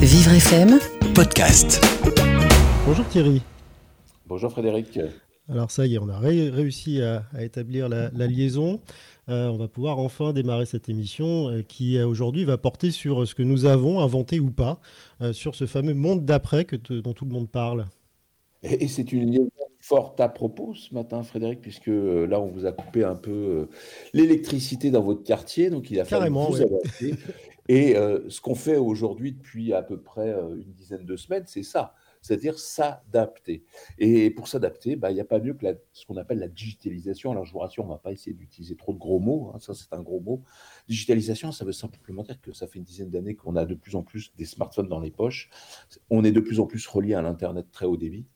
Vivre FM podcast. Bonjour Thierry. Bonjour Frédéric. Alors ça y est, on a ré- réussi à, à établir la, la liaison. Euh, on va pouvoir enfin démarrer cette émission euh, qui euh, aujourd'hui va porter sur ce que nous avons inventé ou pas, euh, sur ce fameux monde d'après dont tout le monde parle. Et, et c'est une liaison forte à propos ce matin, Frédéric, puisque euh, là, on vous a coupé un peu euh, l'électricité dans votre quartier, donc il a fallu Carrément, vous ouais. adapter. Et euh, ce qu'on fait aujourd'hui depuis à peu près euh, une dizaine de semaines, c'est ça, c'est-à-dire s'adapter. Et pour s'adapter, bah, il n'y a pas mieux que ce qu'on appelle la digitalisation. Alors je vous rassure, on ne va pas essayer d'utiliser trop de gros mots, hein, ça c'est un gros mot. Digitalisation, ça veut simplement dire que ça fait une dizaine d'années qu'on a de plus en plus des smartphones dans les poches. On est de plus en plus relié à l'Internet très haut débit.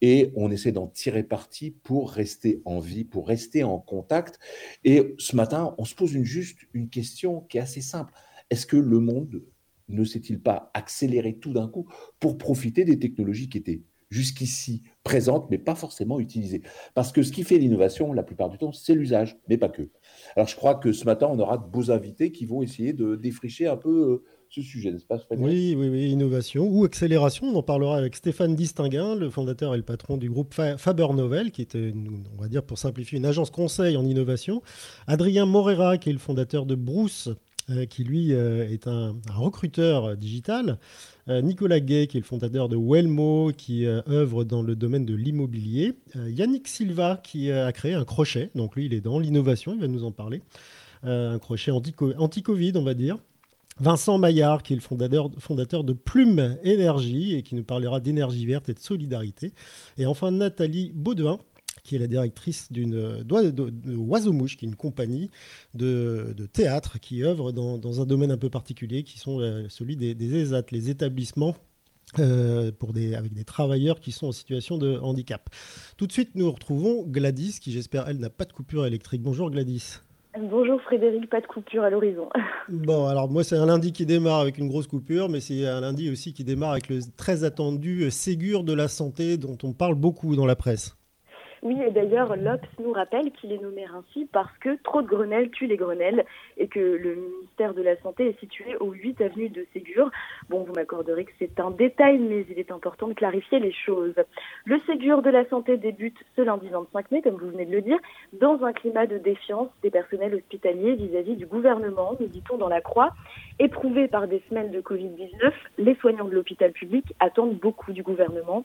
Et on essaie d'en tirer parti pour rester en vie, pour rester en contact. Et ce matin, on se pose juste une question qui est assez simple. Est-ce que le monde ne s'est-il pas accéléré tout d'un coup pour profiter des technologies qui étaient jusqu'ici présentes, mais pas forcément utilisées? Parce que ce qui fait l'innovation, la plupart du temps, c'est l'usage, mais pas que. Alors je crois que ce matin, on aura de beaux invités qui vont essayer de défricher un peu euh, ce sujet, n'est-ce pas Oui, oui, oui, innovation ou accélération. On en parlera avec Stéphane Distinguin, le fondateur et le patron du groupe Fa- Faber Novel, qui une- on va dire pour simplifier, une agence conseil en innovation. Adrien Morera, qui est le fondateur de Bruce, euh, qui lui euh, est un, recruteur digital. Euh, Nicolas Gay, qui est le fondateur de Wellmo, qui œuvre dans le domaine de l'immobilier. Yannick Silva, qui a créé un crochet. Donc lui, il est dans l'innovation, il va nous en parler. Un crochet anti-co- anti-Covid, on va dire. Vincent Maillard, qui est le fondateur, fondateur de Plume Énergie et qui nous parlera d'énergie verte et de solidarité. Et enfin Nathalie Baudouin, qui est la directrice d'une de, de Mouche, qui est une compagnie de, de théâtre qui œuvre dans, dans un domaine un peu particulier, qui sont euh, celui des, des ESAT, les établissements euh, pour des, avec des travailleurs qui sont en situation de handicap. Tout de suite, nous retrouvons Gladys, qui j'espère, elle, n'a pas de coupure électrique. Bonjour Gladys. Bonjour Frédéric, pas de coupure à l'horizon. Bon, alors moi, c'est un lundi qui démarre avec une grosse coupure, mais c'est un lundi aussi qui démarre avec le très attendu Ségur de la santé dont on parle beaucoup dans la presse. Oui, et d'ailleurs, l'Obs nous rappelle qu'il est nommé ainsi parce que trop de Grenelle tue les Grenelles et que le ministère de la Santé est situé au 8 avenue de Ségur. Bon, vous m'accorderez que c'est un détail, mais il est important de clarifier les choses. Le Ségur de la Santé débute ce lundi 25 mai, comme vous venez de le dire, dans un climat de défiance des personnels hospitaliers vis-à-vis du gouvernement, nous dit-on dans la Croix. Éprouvés par des semaines de Covid-19, les soignants de l'hôpital public attendent beaucoup du gouvernement.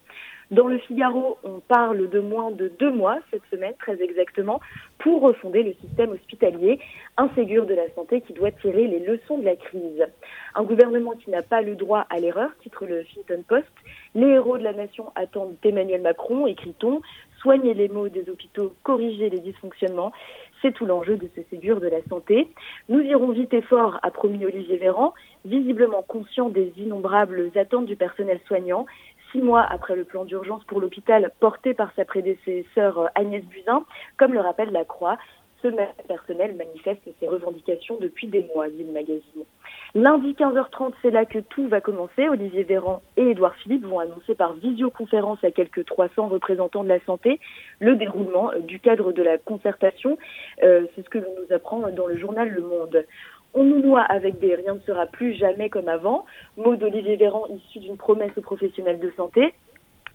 Dans le Figaro, on parle de moins de deux mois cette semaine, très exactement, pour refonder le système hospitalier, un Ségur de la santé qui doit tirer les leçons de la crise. Un gouvernement qui n'a pas le droit à l'erreur, titre le Huffington Post. Les héros de la nation attendent Emmanuel Macron, écrit-on, soigner les maux des hôpitaux, corriger les dysfonctionnements. C'est tout l'enjeu de ce Ségur de la santé. Nous irons vite et fort, a promis Olivier Véran, visiblement conscient des innombrables attentes du personnel soignant six mois après le plan d'urgence pour l'hôpital porté par sa prédécesseur euh, Agnès Buzyn, comme le rappelle la Croix. Ce personnel manifeste ses revendications depuis des mois, dit le magazine. Lundi 15h30, c'est là que tout va commencer. Olivier Véran et Édouard Philippe vont annoncer par visioconférence à quelques 300 représentants de la santé le déroulement euh, du cadre de la concertation. Euh, c'est ce que l'on nous apprend dans le journal Le Monde. On nous noie avec des rien ne sera plus jamais comme avant, mot d'Olivier Véran issu d'une promesse aux professionnels de santé.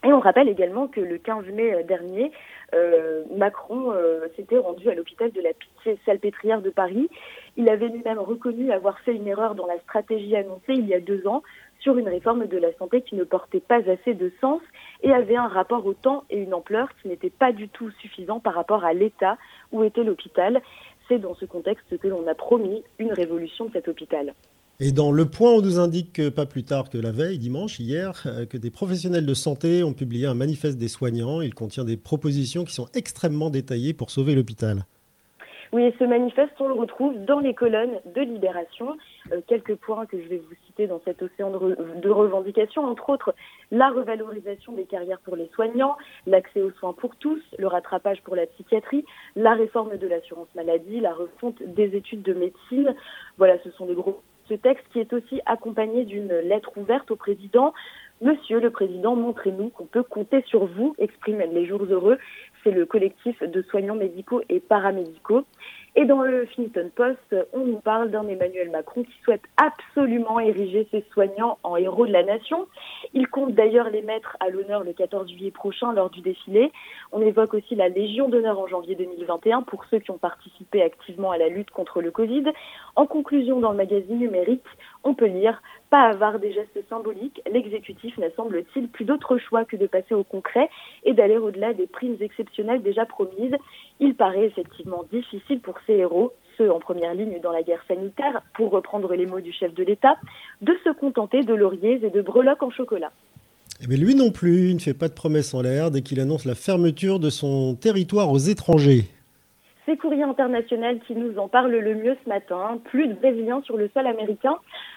Et on rappelle également que le 15 mai dernier, euh, Macron euh, s'était rendu à l'hôpital de la Pitié-Salpêtrière de Paris. Il avait lui-même reconnu avoir fait une erreur dans la stratégie annoncée il y a deux ans sur une réforme de la santé qui ne portait pas assez de sens et avait un rapport au temps et une ampleur qui n'était pas du tout suffisant par rapport à l'état où était l'hôpital. C'est dans ce contexte que l'on a promis une révolution de cet hôpital. Et dans Le Point, on nous indique que pas plus tard que la veille, dimanche, hier, euh, que des professionnels de santé ont publié un manifeste des soignants. Il contient des propositions qui sont extrêmement détaillées pour sauver l'hôpital. Oui, et ce manifeste, on le retrouve dans les colonnes de Libération. Euh, quelques points que je vais vous citer dans cet océan de, re- de revendications, entre autres la revalorisation des carrières pour les soignants, l'accès aux soins pour tous, le rattrapage pour la psychiatrie, la réforme de l'assurance maladie, la refonte des études de médecine. Voilà, ce sont des gros. Ce texte qui est aussi accompagné d'une lettre ouverte au président. Monsieur le Président, montrez-nous qu'on peut compter sur vous, exprime les jours heureux. C'est le collectif de soignants médicaux et paramédicaux. Et dans le Huffington Post, on nous parle d'un Emmanuel Macron qui souhaite absolument ériger ses soignants en héros de la nation. Il compte d'ailleurs les mettre à l'honneur le 14 juillet prochain lors du défilé. On évoque aussi la Légion d'honneur en janvier 2021 pour ceux qui ont participé activement à la lutte contre le Covid. En conclusion, dans le magazine numérique, on peut lire pas avare des gestes symboliques, l'exécutif n'a semble-t-il plus d'autre choix que de passer au concret et d'aller au-delà des primes exceptionnelles déjà promises. Il paraît effectivement difficile pour ces héros, ceux en première ligne dans la guerre sanitaire, pour reprendre les mots du chef de l'État, de se contenter de lauriers et de breloques en chocolat. Mais eh lui non plus, il ne fait pas de promesses en l'air dès qu'il annonce la fermeture de son territoire aux étrangers. C'est Courrier International qui nous en parle le mieux ce matin. Plus de Brésiliens sur le sol américain.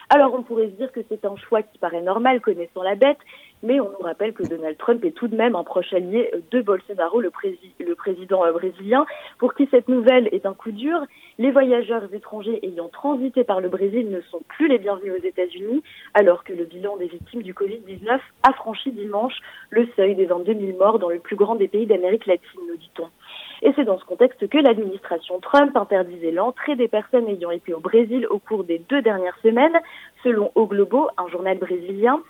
Alors on pourrait se dire que c'est un choix qui paraît normal connaissant la bête, mais on nous rappelle que Donald Trump est tout de même un proche allié de Bolsonaro, le, le président euh, brésilien, pour qui cette nouvelle est un coup dur. Les voyageurs étrangers ayant transité par le Brésil ne sont plus les bienvenus aux États-Unis, alors que le bilan des victimes du Covid-19 a franchi dimanche le seuil des 22 000 morts dans le plus grand des pays d'Amérique latine, nous dit-on. Et c'est dans ce contexte que l'administration Trump interdisait l'entrée des personnes ayant été au Brésil au cours des deux dernières semaines, selon O Globo, un journal brésilien.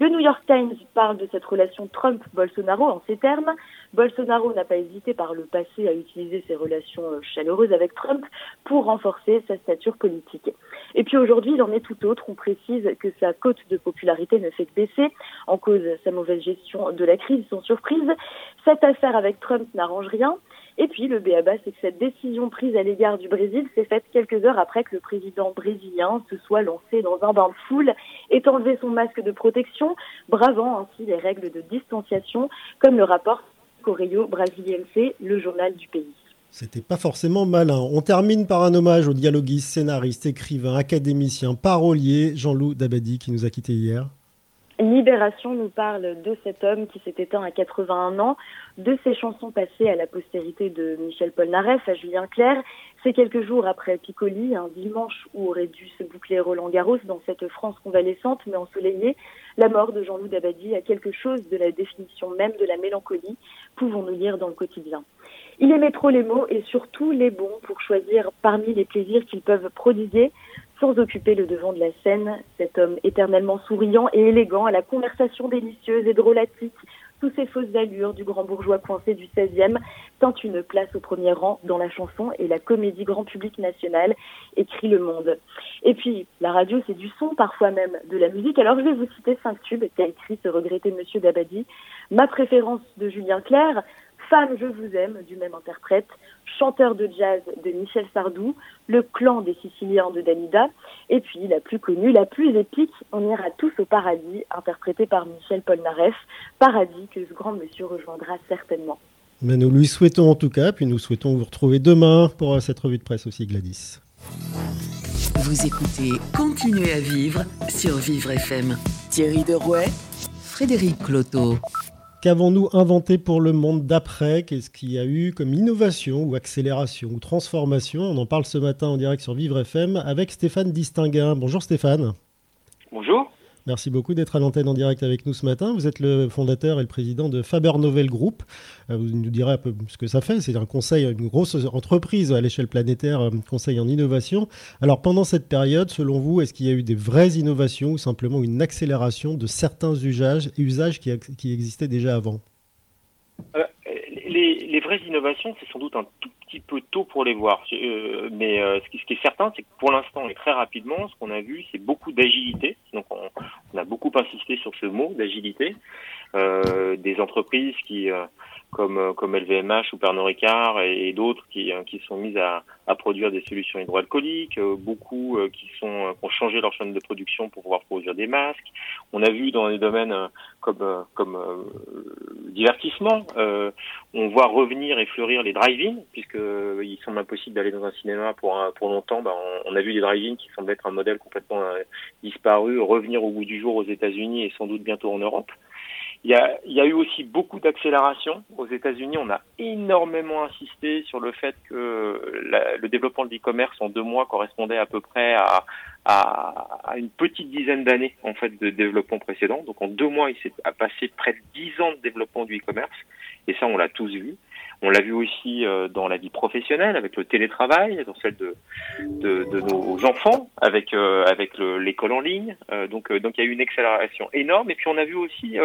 Le New York Times parle de cette relation Trump-Bolsonaro en ces termes. Bolsonaro n'a pas hésité par le passé à utiliser ses relations euh, chaleureuses avec Trump pour renforcer sa stature politique. Et puis aujourd'hui, il en est tout autre. On précise que sa cote de popularité ne fait que baisser en cause sa mauvaise gestion de la crise, sans surprise. Cette affaire avec Trump n'arrange rien. Et puis le BABA, c'est que cette décision prise à l'égard du Brésil s'est faite quelques heures après que le président brésilien se soit lancé dans un bain de foule et enlevé son masque de protection, bravant ainsi les règles de distanciation, comme le rapporte Correio Brasiliense, le journal du pays. C'était pas forcément malin. On termine par un hommage au dialoguiste, scénariste, écrivain, académicien, parolier Jean-Loup Dabadi qui nous a quittés hier. Libération nous parle de cet homme qui s'est éteint à 81 ans, de ses chansons passées à la postérité de Michel Polnareff à Julien Clerc. C'est quelques jours après Piccoli, un dimanche où aurait dû se boucler Roland Garros dans cette France convalescente mais ensoleillée. La mort de Jean-Loup Dabadi a quelque chose de la définition même de la mélancolie, pouvons-nous lire dans le quotidien. Il aimait trop les mots et surtout les bons pour choisir parmi les plaisirs qu'ils peuvent prodiguer sans occuper le devant de la scène, cet homme éternellement souriant et élégant, à la conversation délicieuse et drôlatique, sous ses fausses allures du grand bourgeois coincé du 16e, tente une place au premier rang dans la chanson et la comédie grand public nationale, écrit Le Monde. Et puis, la radio, c'est du son, parfois même de la musique. Alors, je vais vous citer cinq tubes qu'a écrit ce regretté monsieur Dabadi. Ma préférence de Julien Clerc, Femme, je vous aime, du même interprète, chanteur de jazz de Michel Sardou, le clan des Siciliens de Dalida, et puis la plus connue, la plus épique, On ira tous au paradis, interprétée par Michel Polnareff, paradis que ce grand monsieur rejoindra certainement. Mais nous lui souhaitons en tout cas, puis nous souhaitons vous retrouver demain pour cette revue de presse aussi, Gladys. Vous écoutez Continuez à vivre sur Vivre FM. Thierry Derouet, Frédéric Cloteau. Qu'avons-nous inventé pour le monde d'après? Qu'est-ce qu'il y a eu comme innovation ou accélération ou transformation? On en parle ce matin en direct sur Vivre FM avec Stéphane Distinguin. Bonjour Stéphane. Bonjour. Merci beaucoup d'être à l'antenne en direct avec nous ce matin. Vous êtes le fondateur et le président de Faber Novel Group. Euh, vous nous direz un peu ce que ça fait. C'est un conseil, une grosse entreprise à l'échelle planétaire, un conseil en innovation. Alors pendant cette période, selon vous, est-ce qu'il y a eu des vraies innovations ou simplement une accélération de certains usages, qui existaient déjà avant? Euh, les, les, vraies innovations, c'est sans doute un tout petit peu tôt pour les voir. Euh, mais euh, ce, qui, ce, qui, est certain, c'est que pour l'instant et très rapidement, ce qu'on a vu, c'est beaucoup d'agilité. Donc on, on, a beaucoup insisté sur ce mot d'agilité. Euh, des entreprises qui euh, comme, euh, comme LVMH ou Pernod Ricard et, d'autres qui, qui sont mises à, à, produire des solutions hydroalcooliques, beaucoup qui, sont, ont changé leur chaîne de production pour pouvoir produire des masques. On a vu dans des domaines comme, comme divertissement, on voit revenir et fleurir les drive-in, puisqu'il semble impossible d'aller dans un cinéma pour, pour longtemps. Ben, on, on, a vu des drive-in qui semblent être un modèle complètement disparu, revenir au bout du jour aux États-Unis et sans doute bientôt en Europe. Il y, a, eu aussi beaucoup d'accélération. Aux États-Unis, on a énormément insisté sur le fait que le développement de l'e-commerce en deux mois correspondait à peu près à, à, à une petite dizaine d'années en fait de développement précédent. Donc en deux mois, il s'est passé près de dix ans de développement du e-commerce. Et ça, on l'a tous vu. On l'a vu aussi dans la vie professionnelle, avec le télétravail, dans celle de, nos enfants, avec, avec l'école en ligne. donc, donc il y a eu une accélération énorme. Et puis on a vu aussi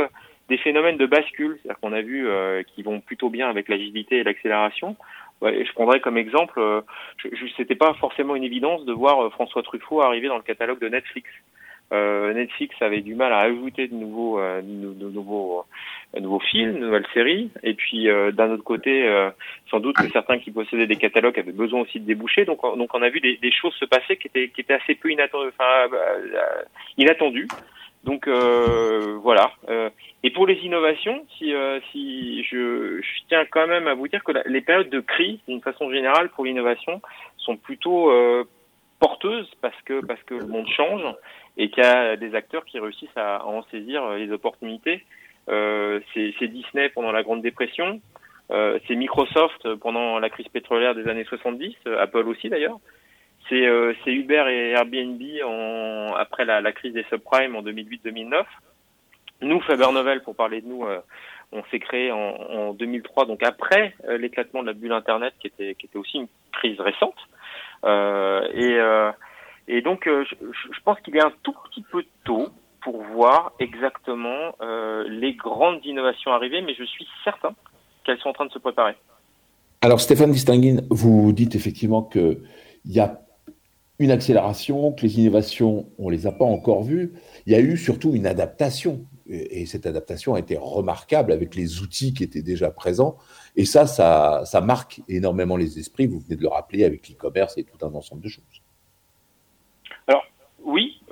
des phénomènes de bascule, c'est-à-dire qu'on a vu qui vont plutôt bien avec l'agilité et l'accélération. Je prendrais comme exemple, euh, je, je c'était pas forcément une évidence de voir euh, François Truffaut arriver dans le catalogue de Netflix. Euh, Netflix avait du mal à ajouter de nouveaux, euh, de, nouveaux, de nouveaux films, de nouvelles séries. Et puis d'un autre côté, sans doute que certains qui possédaient des catalogues avaient besoin aussi de déboucher. Donc, donc on a vu des, des choses se passer qui étaient, qui étaient assez peu inattendues. Enfin, inattendues. Donc euh, voilà. Euh, et pour les innovations, si, euh, si je, je, tiens quand même à vous dire que les périodes de crise, d'une façon générale, pour l'innovation, sont plutôt porteuses parce que parce que le monde change et qu'il y a des acteurs qui réussissent à, en saisir les opportunités. c'est Disney pendant la Grande Dépression, c'est Microsoft pendant la crise pétrolière des années 70, Apple aussi d'ailleurs. Euh, c'est Uber et Airbnb en, après la, la, crise des subprimes en 2008-2009. Nous, Faber Novel, pour parler de nous, euh, on s'est créé en, en, 2003, donc après euh, l'éclatement de la bulle Internet, qui était, qui était aussi une crise récente. et, et donc, je, je, pense qu'il est un tout petit peu tôt pour voir exactement les grandes innovations arriver, mais je suis certain qu'elles sont en train de se préparer. Alors, Stéphane Distinguin, vous dites effectivement qu'il y a une accélération, que les innovations, on ne les a pas encore vues. Il y a eu surtout une adaptation. Et, cette adaptation a été remarquable avec les outils qui étaient déjà présents. Et ça, ça marque énormément les esprits. Vous venez de le rappeler avec l'e-commerce et tout un ensemble de choses.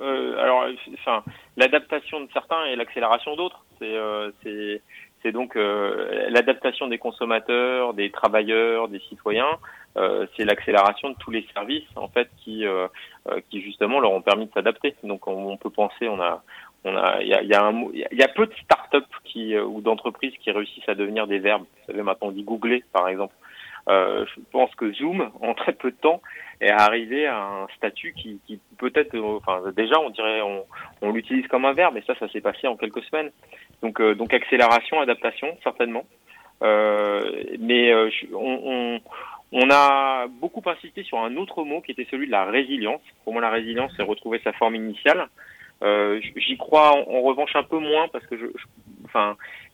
Euh, alors, enfin, l'adaptation de certains et l'accélération d'autres. C'est, euh, c'est donc euh, l'adaptation des consommateurs, des travailleurs, des citoyens. Euh, c'est l'accélération de tous les services en fait qui, euh, qui justement leur ont permis de s'adapter. Donc on, peut penser, on a, on a, il y a, y, a y a peu de startups qui ou d'entreprises qui réussissent à devenir des verbes. Vous savez maintenant on dit googler par exemple. Euh, je pense que Zoom, en très peu de temps, est arrivé à un statut qui, qui peut-être, enfin déjà on dirait, on, on l'utilise comme un verbe, et ça, ça s'est passé en quelques semaines. Donc, euh, donc accélération, adaptation, certainement. Euh, mais euh, on, on, on, a beaucoup insisté sur un autre mot qui était celui de la résilience. Pour moi, la résilience, c'est retrouver sa forme initiale. Euh, J'y crois en, en, revanche un peu moins parce que je, je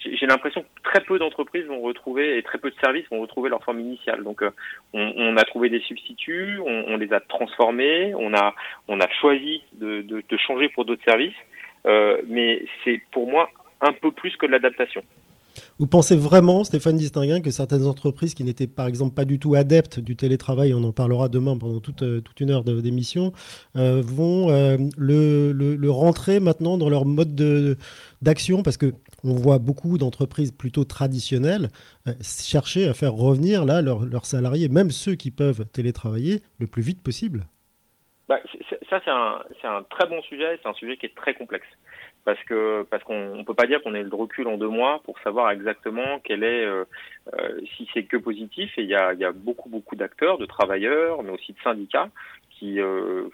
j'ai l'impression que très peu d'entreprises vont retrouver et très peu de services vont retrouver leur forme initiale. Donc, euh, on, a trouvé des substituts, on, les a transformés, on a, on a choisi de, de, changer pour d'autres services. Euh, mais c'est pour moi un peu plus que de l'adaptation. Vous pensez vraiment, Stéphane Distinguin, que certaines entreprises qui n'étaient par exemple pas du tout adeptes du télétravail, on en parlera demain pendant toute, euh, toute une heure d'émission, vont le, le, rentrer maintenant dans leur mode d'action? Parce que on voit beaucoup d'entreprises plutôt traditionnelles chercher à faire revenir là leurs, salariés, même ceux qui peuvent télétravailler, le plus vite possible. Bah, ça, c'est un, très bon sujet, c'est un sujet qui est très complexe. Parce que parce qu'on ne peut pas dire qu'on ait le recul en deux mois pour savoir exactement quel est euh, euh, si c'est que positif. Et il y a, beaucoup beaucoup d'acteurs, de travailleurs, mais aussi de syndicats qui euh,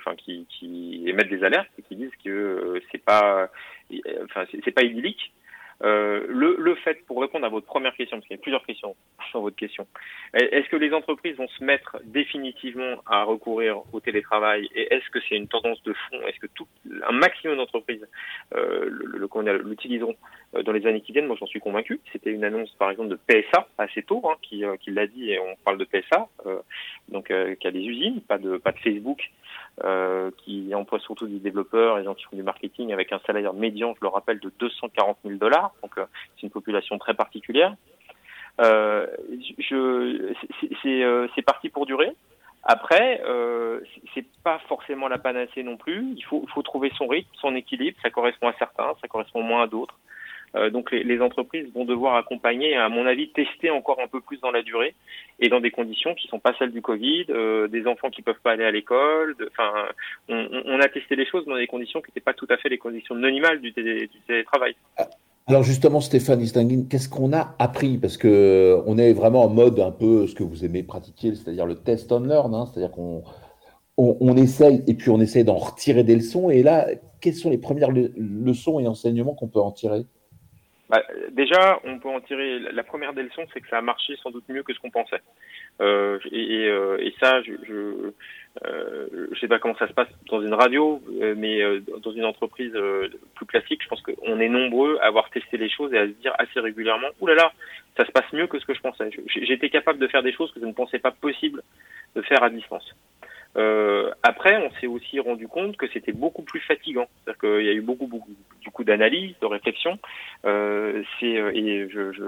émettent des alertes et qui disent que c'est pas c'est pas idyllique euh, le, le, fait, pour répondre à votre première question, parce qu'il y a plusieurs questions sur votre question, est-ce que les entreprises vont se mettre définitivement à recourir au télétravail et est-ce que c'est une tendance de fond? Est-ce que tout, un maximum d'entreprises euh, l'utiliseront euh, dans les années qui viennent? Moi, j'en suis convaincu. C'était une annonce, par exemple, de PSA assez tôt, hein, qui, euh, qui l'a dit, et on parle de PSA, euh, donc qui a des usines, pas de pas de Facebook, euh, qui emploie surtout des développeurs et des gens qui font du marketing avec un salaire médian, je le rappelle, de 240 000 dollars. Donc euh, c'est une population très particulière. Euh, c'est parti pour durer. Après, euh, c'est pas forcément la panacée non plus. Il faut trouver son rythme, son équilibre. Ça correspond à certains, ça correspond moins à d'autres. Euh, donc les, entreprises vont devoir accompagner, à mon avis, tester encore un peu plus dans la durée et dans des conditions qui sont pas celles du Covid, euh, des enfants qui peuvent pas aller à l'école. Enfin, on, a testé les choses dans des conditions qui n'étaient pas tout à fait les conditions minimales du, du télétravail. Alors justement, Stéphane Distinguin, qu'est-ce qu'on a appris? Parce que on est vraiment en mode un peu ce que vous aimez pratiquer, c'est-à-dire le test on learn, hein, c'est-à-dire qu'on on, on, essaye et puis on essaye d'en retirer des leçons. Et là, quelles sont les premières leçons et enseignements qu'on peut en tirer? Bah, déjà, on peut en tirer. La première des leçons, c'est que ça a marché sans doute mieux que ce qu'on pensait. Euh, et, euh, et, ça, je, je, euh, je sais pas comment ça se passe dans une radio, euh, mais euh, dans une entreprise plus classique, je pense qu'on est nombreux à avoir testé les choses et à se dire assez régulièrement, Ouh là là, ça se passe mieux que ce que je pensais. J'étais capable de faire des choses que je ne pensais pas possible de faire à distance. Euh, après, on s'est aussi rendu compte que c'était beaucoup plus fatigant. C'est-à-dire qu'il y a eu beaucoup, beaucoup du coup d'analyse, de réflexion. Euh, c'est euh, et je, je,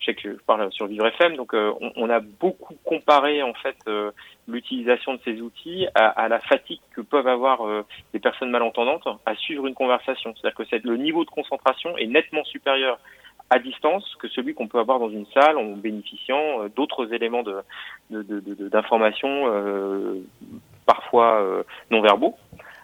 je, sais que je parle sur Vivre FM, donc euh, on, a beaucoup comparé en fait euh, l'utilisation de ces outils à, à, la fatigue que peuvent avoir des personnes malentendantes à suivre une conversation. C'est-à-dire que le niveau de concentration est nettement supérieur à distance que celui qu'on peut avoir dans une salle en bénéficiant euh, d'autres éléments de, d'information euh, parfois euh, non verbaux.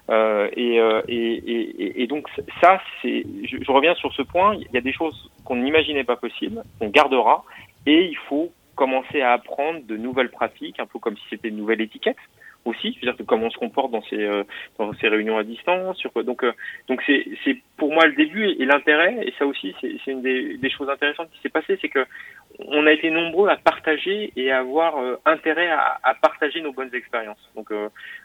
Euh, et, et, et, donc ça, c'est, je, je, reviens sur ce point. Il y a des choses qu'on n'imaginait pas possibles, qu'on gardera, et il faut commencer à apprendre de nouvelles pratiques, un peu comme si c'était une nouvelle étiquette aussi, c'est-à-dire comment on se comporte dans ces euh, dans ces réunions à distance. Donc euh, donc c'est c'est pour moi le début et, l'intérêt et ça aussi c'est c'est une des, choses intéressantes qui s'est passé, c'est que on a été nombreux à partager et à avoir euh, intérêt à, partager nos bonnes expériences. Donc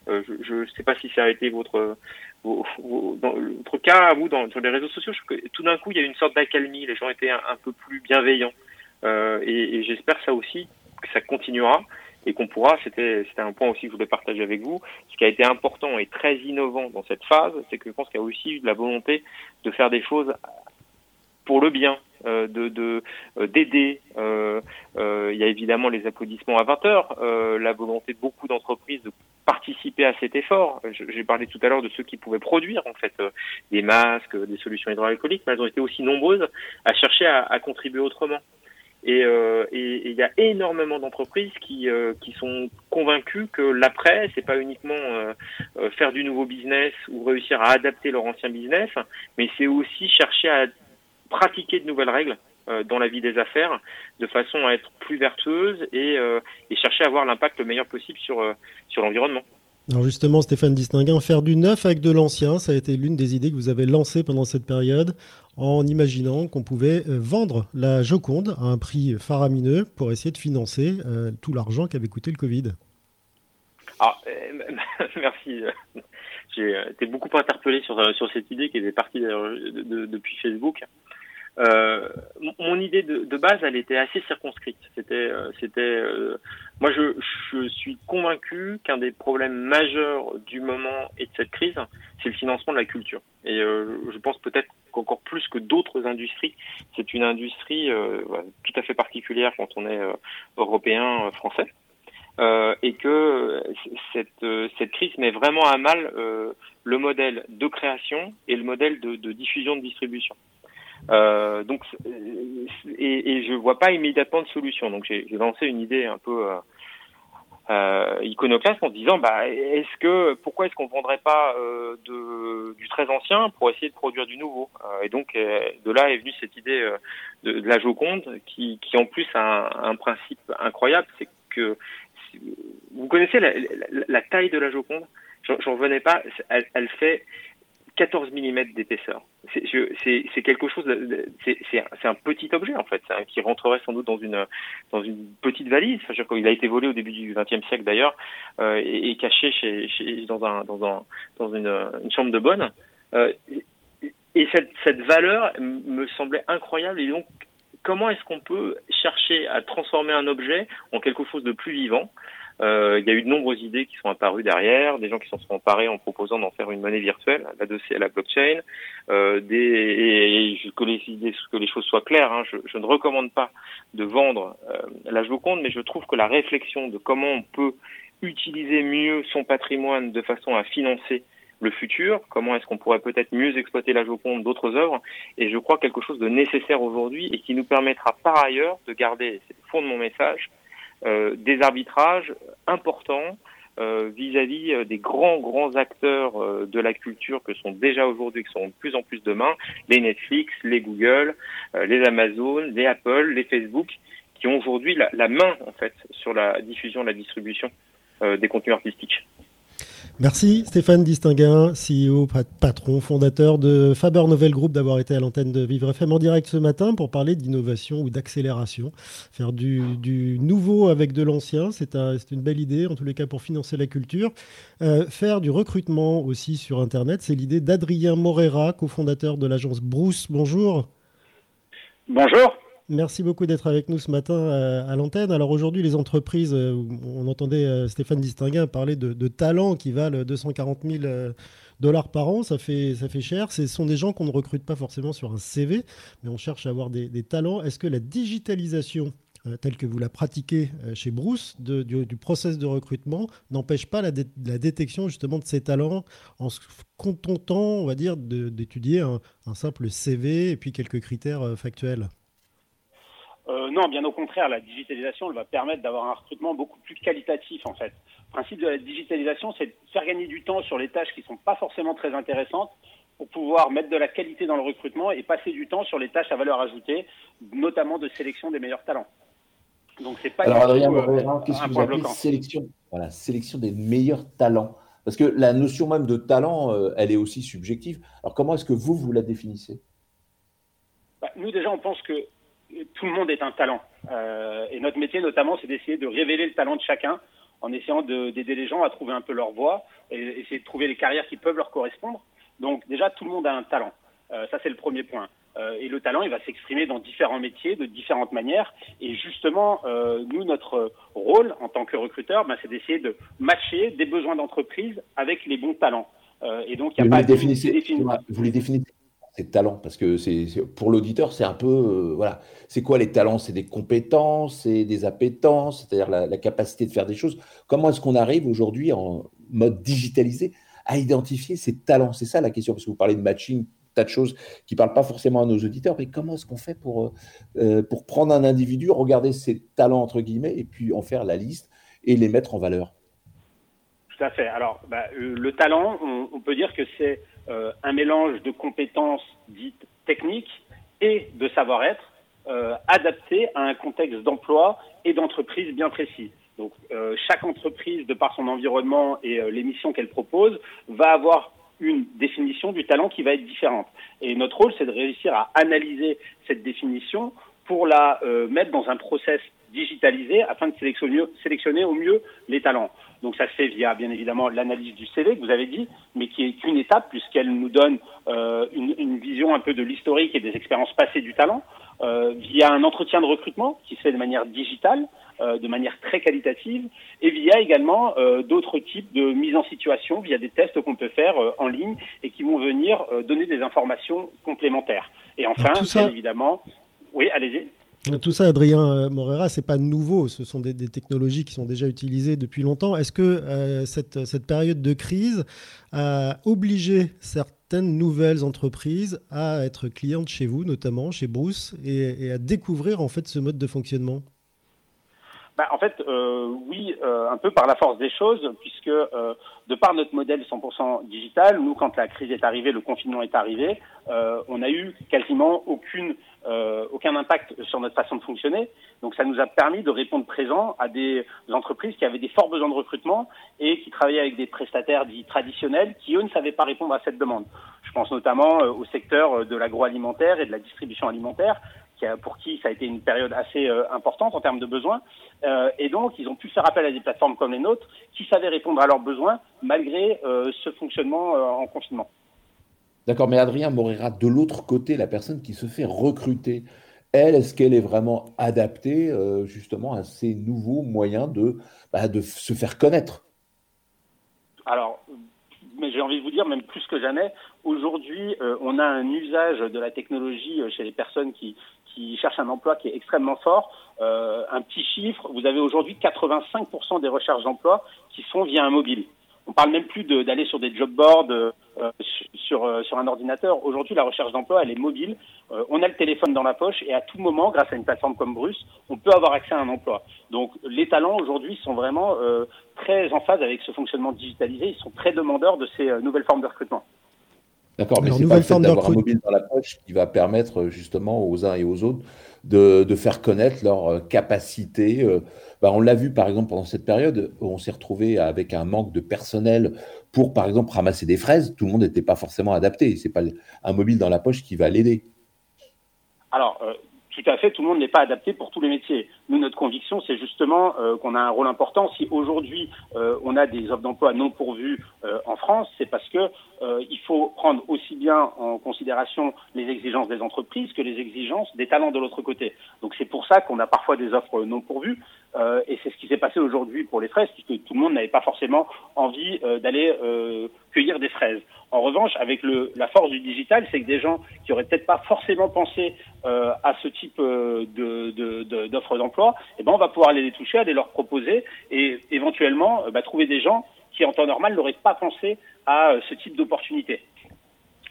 je ne sais pas si ça a été votre dans votre cas à vous dans, sur les réseaux sociaux. Tout d'un coup il y a une sorte d'accalmie, les gens étaient un, peu plus bienveillants et j'espère ça aussi que ça continuera et qu'on pourra, c'était un point aussi que je voulais partager avec vous, ce qui a été important et très innovant dans cette phase, c'est que je pense qu'il y a aussi eu de la volonté de faire des choses pour le bien, euh, de euh, d'aider. Euh, euh, il y a évidemment les applaudissements à 20 heures, euh, la volonté de beaucoup d'entreprises de participer à cet effort. J'ai parlé tout à l'heure de ceux qui pouvaient produire en fait des masques, des solutions hydroalcooliques, mais elles ont été aussi nombreuses à chercher à, à contribuer autrement. Et euh, il y a énormément d'entreprises qui, euh, qui sont convaincues que l'après, c'est pas uniquement euh, faire du nouveau business ou réussir à adapter leur ancien business, mais c'est aussi chercher à pratiquer de nouvelles règles dans la vie des affaires de façon à être plus vertueuse et, et chercher à avoir l'impact le meilleur possible sur, sur l'environnement. Alors justement, Stéphane Distinguin, faire du neuf avec de l'ancien, ça a été l'une des idées que vous avez lancées pendant cette période en imaginant qu'on pouvait euh, vendre la Joconde à un prix faramineux pour essayer de financer euh, tout l'argent qu'avait coûté le Covid. Ah, euh, merci. J'ai été beaucoup interpellé sur, cette idée qui était partie de, de, depuis Facebook. Euh, mon idée de, de, base, elle était assez circonscrite. C'était, euh, c'était, euh, moi, je, je, suis convaincu qu'un des problèmes majeurs du moment et de cette crise, c'est le financement de la culture. Et je pense peut-être qu'encore plus que d'autres industries, c'est une industrie tout à fait particulière quand on est européen, français. et que cette, cette crise met vraiment à mal le modèle de création et le modèle de, de diffusion de distribution. Euh, donc, et, et je vois pas immédiatement de solution. Donc, j'ai lancé une idée un peu euh, euh, iconoclaste en disant, bah, est-ce que, pourquoi est-ce qu'on vendrait pas de, du très ancien pour essayer de produire du nouveau? Et donc, de là est venue cette idée de, la Joconde, qui, qui en plus a un, principe incroyable, c'est que vous connaissez la, taille de la Joconde? J'en revenais pas. Elle fait 14 mm d'épaisseur. C'est quelque chose, c'est un petit objet en fait, qui rentrerait sans doute dans une petite valise. Enfin, il a été volé au début du XXe siècle d'ailleurs euh, et, caché dans un dans un dans une, chambre de bonne. Euh, et cette, cette valeur me semblait incroyable et donc comment est-ce qu'on peut chercher à transformer un objet en quelque chose de plus vivant? Il y a eu de nombreuses idées qui sont apparues derrière, des gens qui s'en sont emparés en proposant d'en faire une monnaie virtuelle, la dossier à la blockchain. Euh, des, et, que les idées, que les choses soient claires, hein, je, je, ne recommande pas de vendre euh, la Joconde, mais je trouve que la réflexion de comment on peut utiliser mieux son patrimoine de façon à financer le futur, comment est-ce qu'on pourrait peut-être mieux exploiter la Joconde, d'autres œuvres, et je crois quelque chose de nécessaire aujourd'hui et qui nous permettra par ailleurs de garder, c'est le fond de mon message, euh, des arbitrages importants euh, vis-à-vis euh, des grands grands acteurs de la culture que sont déjà aujourd'hui, qui sont de plus en plus demain, les Netflix, les Google, les Amazon, les Apple, les Facebook, qui ont aujourd'hui la, la, main en fait sur la diffusion, la distribution des contenus artistiques. Merci Stéphane Distinguin, CEO, patron, fondateur de Faber Novel Group, d'avoir été à l'antenne de Vivre FM en direct ce matin pour parler d'innovation ou d'accélération. Faire du, nouveau avec de l'ancien, c'est une belle idée, en tous les cas pour financer la culture. Euh, faire du recrutement aussi sur Internet, c'est l'idée d'Adrien Morera, cofondateur de l'agence Bruce. Bonjour. Bonjour. Merci beaucoup d'être avec nous ce matin euh, à, l'antenne. Alors aujourd'hui, les entreprises, euh, on entendait euh, Stéphane Distinguin parler de, talents qui valent 240 000 dollars par an, ça fait, ça fait cher. Ce sont des gens qu'on ne recrute pas forcément sur un CV, mais on cherche à avoir des, talents. Est-ce que la digitalisation telle que vous la pratiquez chez Bruce, du, du, process de recrutement, n'empêche pas la, détection justement de ces talents en se contentant, on va dire, d'étudier un, simple CV et puis quelques critères factuels? Euh, non, bien au contraire, la digitalisation elle va permettre d'avoir un recrutement beaucoup plus qualitatif en fait. Le principe de la digitalisation, c'est de faire gagner du temps sur les tâches qui ne sont pas forcément très intéressantes pour pouvoir mettre de la qualité dans le recrutement et passer du temps sur les tâches à valeur ajoutée, notamment de sélection des meilleurs talents. Donc c'est pas Alors Adrien euh, qu'est-ce que vous appelez sélection? Voilà, sélection des meilleurs talents. Parce que la notion même de talent, euh, elle est aussi subjective. Alors comment est-ce que vous, vous la définissez? Bah, Nous déjà, on pense que tout le monde est un talent. Euh, et notre métier, notamment, c'est d'essayer de révéler le talent de chacun en essayant d'aider les gens à trouver un peu leur voie et essayer de trouver les carrières qui peuvent leur correspondre. Donc déjà, tout le monde a un talent. Euh, ça, c'est le premier point. Euh, et le talent, il va s'exprimer dans différents métiers, de différentes manières. Et justement, nous, notre rôle en tant que recruteur, ben, c'est d'essayer de matcher des besoins d'entreprise avec les bons talents. et donc, il n'y a pas de... Vous les définissez c'est talents Parce que c'est pour l'auditeur, c'est un peu euh, voilà. C'est quoi les talents? C'est des compétences, c'est des appétences, c'est-à-dire la, capacité de faire des choses. Comment est-ce qu'on arrive aujourd'hui en mode digitalisé à identifier ces talents? C'est ça la question, parce que vous parlez de matching, tas de choses qui parlent pas forcément à nos auditeurs. Mais comment est-ce qu'on fait pour euh, euh, pour prendre un individu, regarder ses talents entre guillemets, et puis en faire la liste et les mettre en valeur? Tout à fait. Alors, bah, le talent, on peut dire que c'est euh, un mélange de compétences dites techniques et de savoir-être euh, adapté à un contexte d'emploi et d'entreprise bien précis. Donc euh, chaque entreprise, de par son environnement et les missions qu'elle propose, va avoir une définition du talent qui va être différente. Et notre rôle, c'est de réussir à analyser cette définition pour la mettre dans un process digitalisé afin de sélectionner, sélectionner au mieux les talents. Donc ça se fait via bien évidemment l'analyse du CV que vous avez dit, mais qui est qu'une étape puisqu'elle nous donne euh, une, une, vision un peu de l'historique et des expériences passées du talent, euh, via un entretien de recrutement qui se fait de manière digitale, euh, de manière très qualitative, et via également euh, d'autres types de mise en situation, via des tests qu'on peut faire euh, en ligne et qui vont venir donner des informations complémentaires. Et enfin, bien évidemment, oui, allez-y. Tout ça, Adrien euh, Morera, c'est pas nouveau. Ce sont des, technologies qui sont déjà utilisées depuis longtemps. Est-ce que euh, cette, période de crise a obligé certaines nouvelles entreprises à être clientes chez vous, notamment chez Bruce, et, et à découvrir en fait ce mode de fonctionnement? Bah, en fait, euh, oui, euh, un peu par la force des choses, puisque euh, de par notre modèle 100% digital, nous, quand la crise est arrivée, le confinement est arrivé, on a eu quasiment aucune, aucun impact sur notre façon de fonctionner. Donc, ça nous a permis de répondre présent à des entreprises qui avaient des forts besoins de recrutement et qui travaillaient avec des prestataires dits traditionnels qui, eux, ne savaient pas répondre à cette demande. Je pense notamment au secteur de l'agroalimentaire et de la distribution alimentaire, pour qui ça a été une période assez euh, importante en termes de besoins. Euh, et donc, ils ont pu faire appel à des plateformes comme les nôtres qui savaient répondre à leurs besoins malgré euh, ce fonctionnement en confinement. D'accord, mais Adrien Morera, de l'autre côté, la personne qui se fait recruter, elle, est-ce qu'elle est vraiment adaptée justement à ces nouveaux moyens de, bah, de se faire connaître? Alors, mais j'ai envie de vous dire, même plus que jamais, aujourd'hui, on a un usage de la technologie chez les personnes qui, qui cherchent un emploi qui est extrêmement fort. Euh, un petit chiffre, vous avez aujourd'hui 85% des recherches d'emploi qui sont via un mobile. On parle même plus d'aller sur des job boards euh, sur, euh, sur un ordinateur. Aujourd'hui, la recherche d'emploi, elle est mobile. On a le téléphone dans la poche et à tout moment, grâce à une plateforme comme Bruce, on peut avoir accès à un emploi. Donc, les talents aujourd'hui sont vraiment très en phase avec ce fonctionnement digitalisé. Ils sont très demandeurs de ces nouvelles formes de recrutement. D'accord, mais c'est pas le fait d'avoir un mobile dans la poche qui va permettre justement aux uns et aux autres de, de faire connaître leur capacité. Bah, on l'a vu par exemple pendant cette période, où on s'est retrouvé avec un manque de personnel pour par exemple ramasser des fraises. Tout le monde n'était pas forcément adapté. C'est pas un mobile dans la poche qui va l'aider. Alors, tout à fait, tout le monde n'est pas adapté pour tous les métiers. Nous, notre conviction, c'est justement euh, qu'on a un rôle important. Si aujourd'hui euh, on a des offres d'emploi non pourvues euh, en France, c'est parce que il faut prendre aussi bien en considération les exigences des entreprises que les exigences des talents de l'autre côté. Donc c'est pour ça qu'on a parfois des offres non pourvues. Et c'est ce qui s'est passé aujourd'hui pour les fraises, puisque tout le monde n'avait pas forcément envie d'aller cueillir des fraises. En revanche, avec le, la force du digital, c'est que des gens qui auraient peut-être pas forcément pensé euh, à ce type euh, de, d'offres d'emploi, eh ben on va pouvoir aller les toucher, aller leur proposer et éventuellement euh, bah, trouver des gens qui en temps normal n'auraient pas pensé à ce type d'opportunité.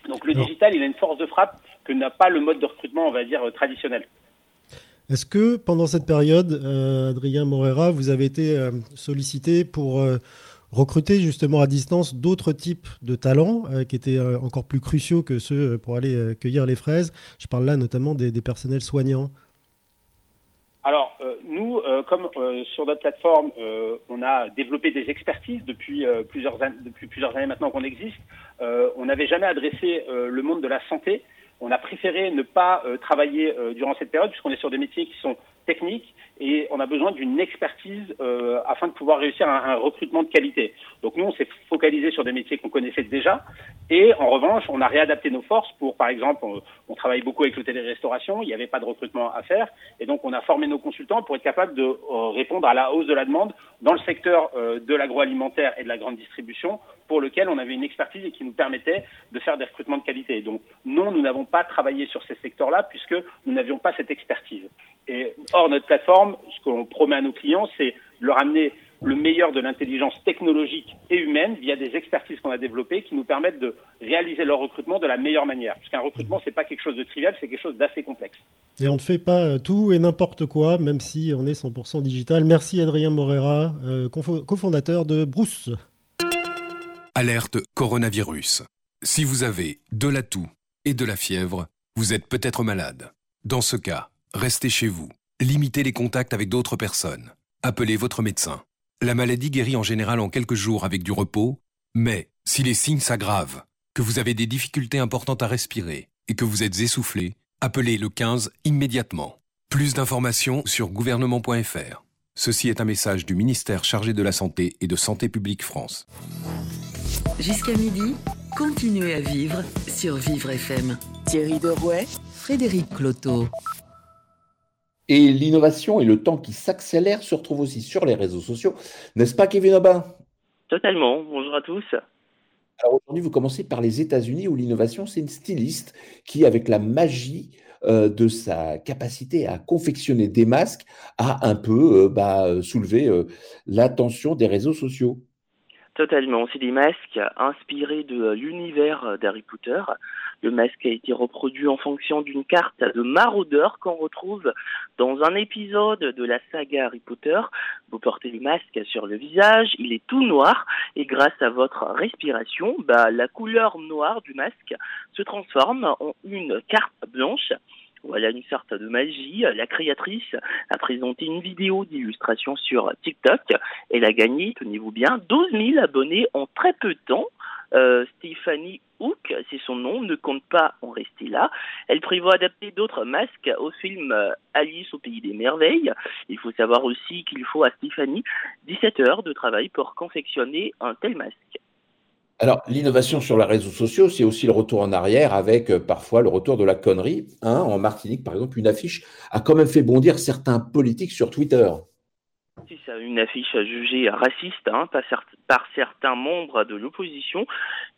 Donc le digital, il a une force de frappe que n'a pas le mode de recrutement, on va dire, traditionnel. Est-ce que pendant cette période, Adrien Morera, vous avez été sollicité pour recruter justement à distance d'autres types de talents euh, qui étaient euh, encore plus cruciaux que ceux euh, pour aller cueillir les fraises? Je parle là notamment des, personnels soignants. Alors, nous, comme sur notre plateforme, on a développé des expertises depuis, plusieurs, depuis plusieurs années maintenant qu'on existe, on n'avait jamais adressé le monde de la santé. On a préféré ne pas travailler durant cette période puisqu'on est sur des métiers qui sont techniques et on a besoin d'une expertise euh, afin de pouvoir réussir un, un, recrutement de qualité. Donc nous, on s'est focalisé sur des métiers qu'on connaissait déjà et en revanche, on a réadapté nos forces pour, par exemple, on, travaille beaucoup avec l'hôtellerie-restauration, il n'y avait pas de recrutement à faire et donc on a formé nos consultants pour être capables de euh, répondre à la hausse de la demande dans le secteur euh, de l'agroalimentaire et de la grande distribution pour lequel on avait une expertise et qui nous permettait de faire des recrutements de qualité. Donc non, nous n'avons pas travaillé sur ces secteurs-là puisque nous n'avions pas cette expertise. Et hors notre plateforme, ce qu'on promet à nos clients, c'est de leur amener le meilleur de l'intelligence technologique et humaine via des expertises qu'on a développées qui nous permettent de réaliser leur recrutement de la meilleure manière. Parce qu'un recrutement, c'est pas quelque chose de trivial, c'est quelque chose d'assez complexe. Et on ne fait pas tout et n'importe quoi, même si on est 100% digital. Merci Adrien Morera, euh, cofondateur de Brousse. Alerte coronavirus. Si vous avez de la toux et de la fièvre, vous êtes peut-être malade. Dans ce cas, restez chez vous. Limitez les contacts avec d'autres personnes. Appelez votre médecin. La maladie guérit en général en quelques jours avec du repos, mais si les signes s'aggravent, que vous avez des difficultés importantes à respirer et que vous êtes essoufflé, appelez le 15 immédiatement. Plus d'informations sur gouvernement.fr. Ceci est un message du ministère chargé de la Santé et de Santé publique France. Jusqu'à midi, continuez à vivre sur Vivre FM. Thierry Derouet, Frédéric Cloteau. Et l'innovation et le temps qui s'accélère se retrouvent aussi sur les réseaux sociaux. N'est-ce pas, Kevin Aubin? Totalement. Bonjour à tous. Alors aujourd'hui, vous commencez par les États-Unis où l'innovation, c'est une styliste qui, avec la magie euh, de sa capacité à confectionner des masques, a un peu euh, bah, soulevé euh, l'attention des réseaux sociaux. Totalement. C'est des masques inspirés de l'univers d'Harry Potter. Le masque a été reproduit en fonction d'une carte de maraudeur qu'on retrouve dans un épisode de la saga Harry Potter. Vous portez le masque sur le visage, il est tout noir et grâce à votre respiration, bah, la couleur noire du masque se transforme en une carte blanche. Voilà une sorte de magie. La créatrice a présenté une vidéo d'illustration sur TikTok. Elle a gagné, tenez-vous bien, 12 000 abonnés en très peu de temps. Euh, Stéphanie Hook, c'est son nom, ne compte pas en rester là. Elle prévoit adapter d'autres masques au film euh, Alice au pays des merveilles. Il faut savoir aussi qu'il faut à Stéphanie 17 heures de travail pour confectionner un tel masque. Alors, l'innovation sur les réseaux sociaux, c'est aussi le retour en arrière avec euh, parfois le retour de la connerie. Hein. en Martinique, par exemple, une affiche a quand même fait bondir certains politiques sur Twitter. C'est une affiche jugée raciste hein, par, certains membres de l'opposition.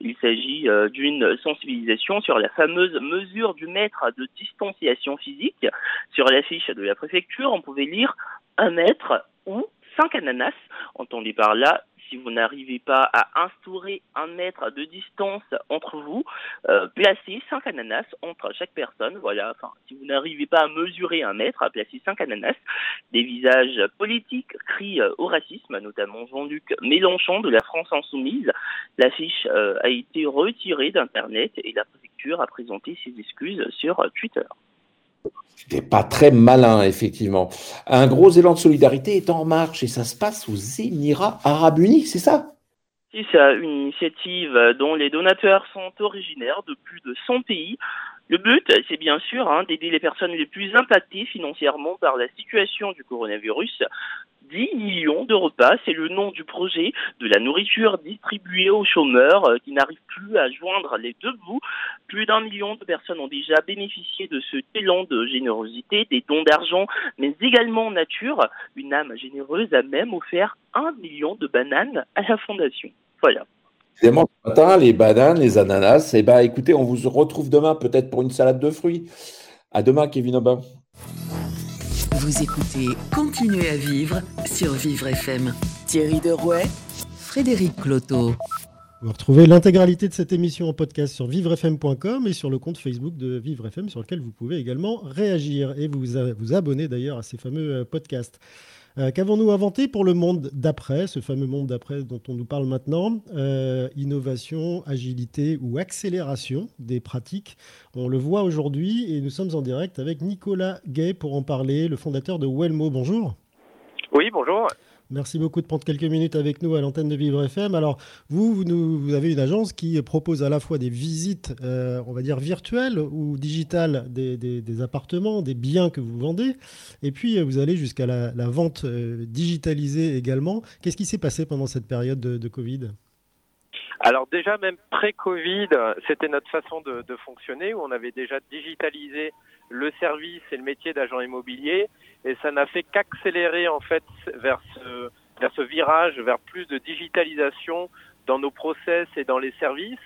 Il s'agit euh, d'une sensibilisation sur la fameuse mesure du mètre de distanciation physique. Sur l'affiche de la préfecture, on pouvait lire un mètre ou cinq ananas. Entendez par là si vous n'arrivez pas à instaurer un mètre de distance entre vous, euh, placez 5 ananas entre chaque personne. Voilà, enfin, si vous n'arrivez pas à mesurer un mètre, placez 5 ananas. Des visages politiques crient euh, au racisme, notamment Jean-Luc Mélenchon de la France Insoumise. L'affiche euh, a été retirée d'Internet et la préfecture a présenté ses excuses sur Twitter. C'était pas très malin, effectivement. Un gros élan de solidarité est en marche et ça se passe aux Émirats Arabes Unis, c'est ça? C'est une initiative dont les donateurs sont originaires de plus de 100 pays. Le but, c'est bien sûr hein, d'aider les personnes les plus impactées financièrement par la situation du coronavirus 10 millions de repas. C'est le nom du projet de la nourriture distribuée aux chômeurs euh, qui n'arrivent plus à joindre les deux bouts. Plus d'un million de personnes ont déjà bénéficié de ce élan de générosité, des dons d'argent, mais également en nature. Une âme généreuse a même offert un million de bananes à la fondation. Voilà. Évidemment, ce matin, les bananes, les ananas. Eh ben, écoutez, on vous retrouve demain peut-être pour une salade de fruits. À demain, Kevin Aubin. Vous écoutez Continuez à vivre sur Vivre FM. Thierry Derouet, Frédéric Cloteau. Vous retrouvez l'intégralité de cette émission en podcast sur vivrefm.com et sur le compte Facebook de Vivre FM sur lequel vous pouvez également réagir et vous vous abonner d'ailleurs à ces fameux euh, podcasts. Euh, qu'avons-nous inventé pour le monde d'après, ce fameux monde d'après dont on nous parle maintenant euh, Innovation, agilité ou accélération des pratiques. On le voit aujourd'hui et nous sommes en direct avec Nicolas Gay pour en parler, le fondateur de Wellmo. Bonjour. Oui, bonjour. Merci beaucoup de prendre quelques minutes avec nous à l'antenne de Vivre FM. Alors, vous, vous, avez une agence qui propose à la fois des visites, euh, on va dire virtuelles ou digitales des, appartements, des biens que vous vendez, et puis euh, vous allez jusqu'à la, vente euh, digitalisée également. Qu'est-ce qui s'est passé pendant cette période de, Covid? Alors déjà, même pré-Covid, c'était notre façon de, fonctionner où on avait déjà digitalisé le service et le métier d'agent immobilier et ça n'a fait qu'accélérer en fait vers ce, virage, vers plus de digitalisation dans nos process et dans les services.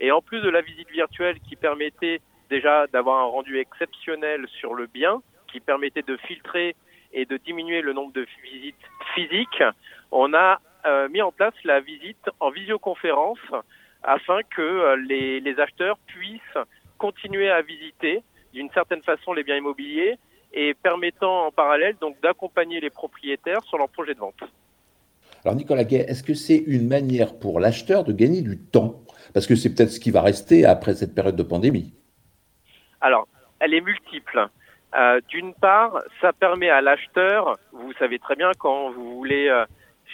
Et en plus de la visite virtuelle qui permettait déjà d'avoir un rendu exceptionnel sur le bien, qui permettait de filtrer et de diminuer le nombre de visites physiques, on a euh, mis en place la visite en visioconférence afin que euh, les, les acheteurs puissent continuer à visiter d'une certaine façon les biens immobiliers et permettant en parallèle donc d'accompagner les propriétaires sur leur projet de vente. Alors Nicolas Gay, est-ce que c'est une manière pour l'acheteur de gagner du temps? Parce que c'est peut-être ce qui va rester après cette période de pandémie. Alors, elle est multiple. Euh, d'une part, ça permet à l'acheteur, vous savez très bien quand vous voulez euh,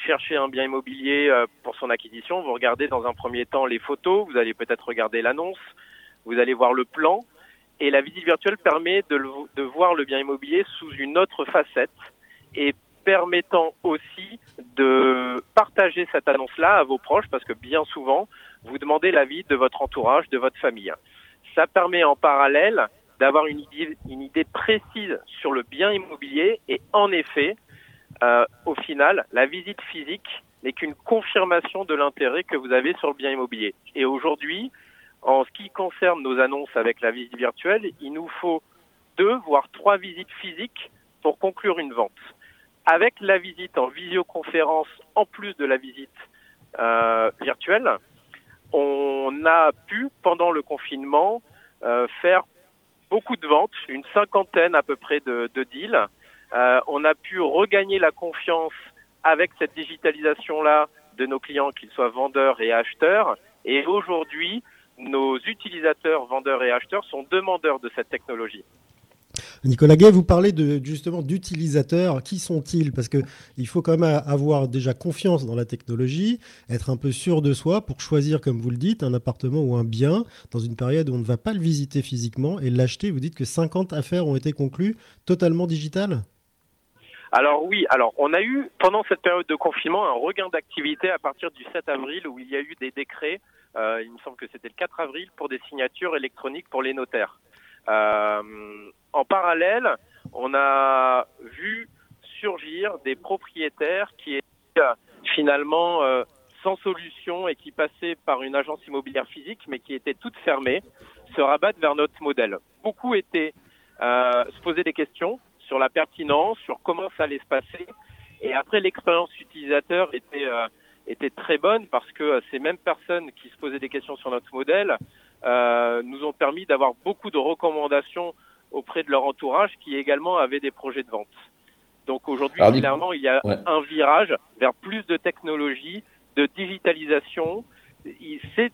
chercher un bien immobilier euh, pour son acquisition, vous regardez dans un premier temps les photos, vous allez peut-être regarder l'annonce, vous allez voir le plan, et la visite virtuelle permet de, de voir le bien immobilier sous une autre facette et permettant aussi de partager cette annonce-là à vos proches parce que bien souvent, vous demandez l'avis de votre entourage, de votre famille. Ça permet en parallèle d'avoir une idée, une idée précise sur le bien immobilier et en effet, euh, au final, la visite physique n'est qu'une confirmation de l'intérêt que vous avez sur le bien immobilier. Et aujourd'hui, en ce qui concerne nos annonces avec la visite virtuelle, il nous faut deux, voire trois visites physiques pour conclure une vente. Avec la visite en visioconférence, en plus de la visite euh, virtuelle, on a pu, pendant le confinement, euh, faire beaucoup de ventes, une cinquantaine à peu près de, de deals. Euh, on a pu regagner la confiance avec cette digitalisation-là de nos clients, qu'ils soient vendeurs et acheteurs. Et aujourd'hui, nos utilisateurs, vendeurs et acheteurs sont demandeurs de cette technologie. Nicolas Gay, vous parlez de, justement d'utilisateurs. Qui sont-ils? Parce qu'il faut quand même avoir déjà confiance dans la technologie, être un peu sûr de soi pour choisir, comme vous le dites, un appartement ou un bien dans une période où on ne va pas le visiter physiquement et l'acheter. Vous dites que 50 affaires ont été conclues totalement digitales? Alors oui, alors on a eu pendant cette période de confinement un regain d'activité à partir du 7 avril où il y a eu des décrets euh, il me semble que c'était le 4 avril, pour des signatures électroniques pour les notaires. Euh, en parallèle, on a vu surgir des propriétaires qui étaient euh, finalement sans solution et qui passaient par une agence immobilière physique, mais qui étaient toutes fermées, se rabattent vers notre modèle. Beaucoup étaient euh, se poser des questions sur la pertinence, sur comment ça allait se passer. Et après, l'expérience utilisateur était était très bonne parce que ces mêmes personnes qui se posaient des questions sur notre modèle euh, nous ont permis d'avoir beaucoup de recommandations auprès de leur entourage qui également avaient des projets de vente. Donc aujourd'hui, clairement, il y a un virage vers plus de technologie, de digitalisation. C'est,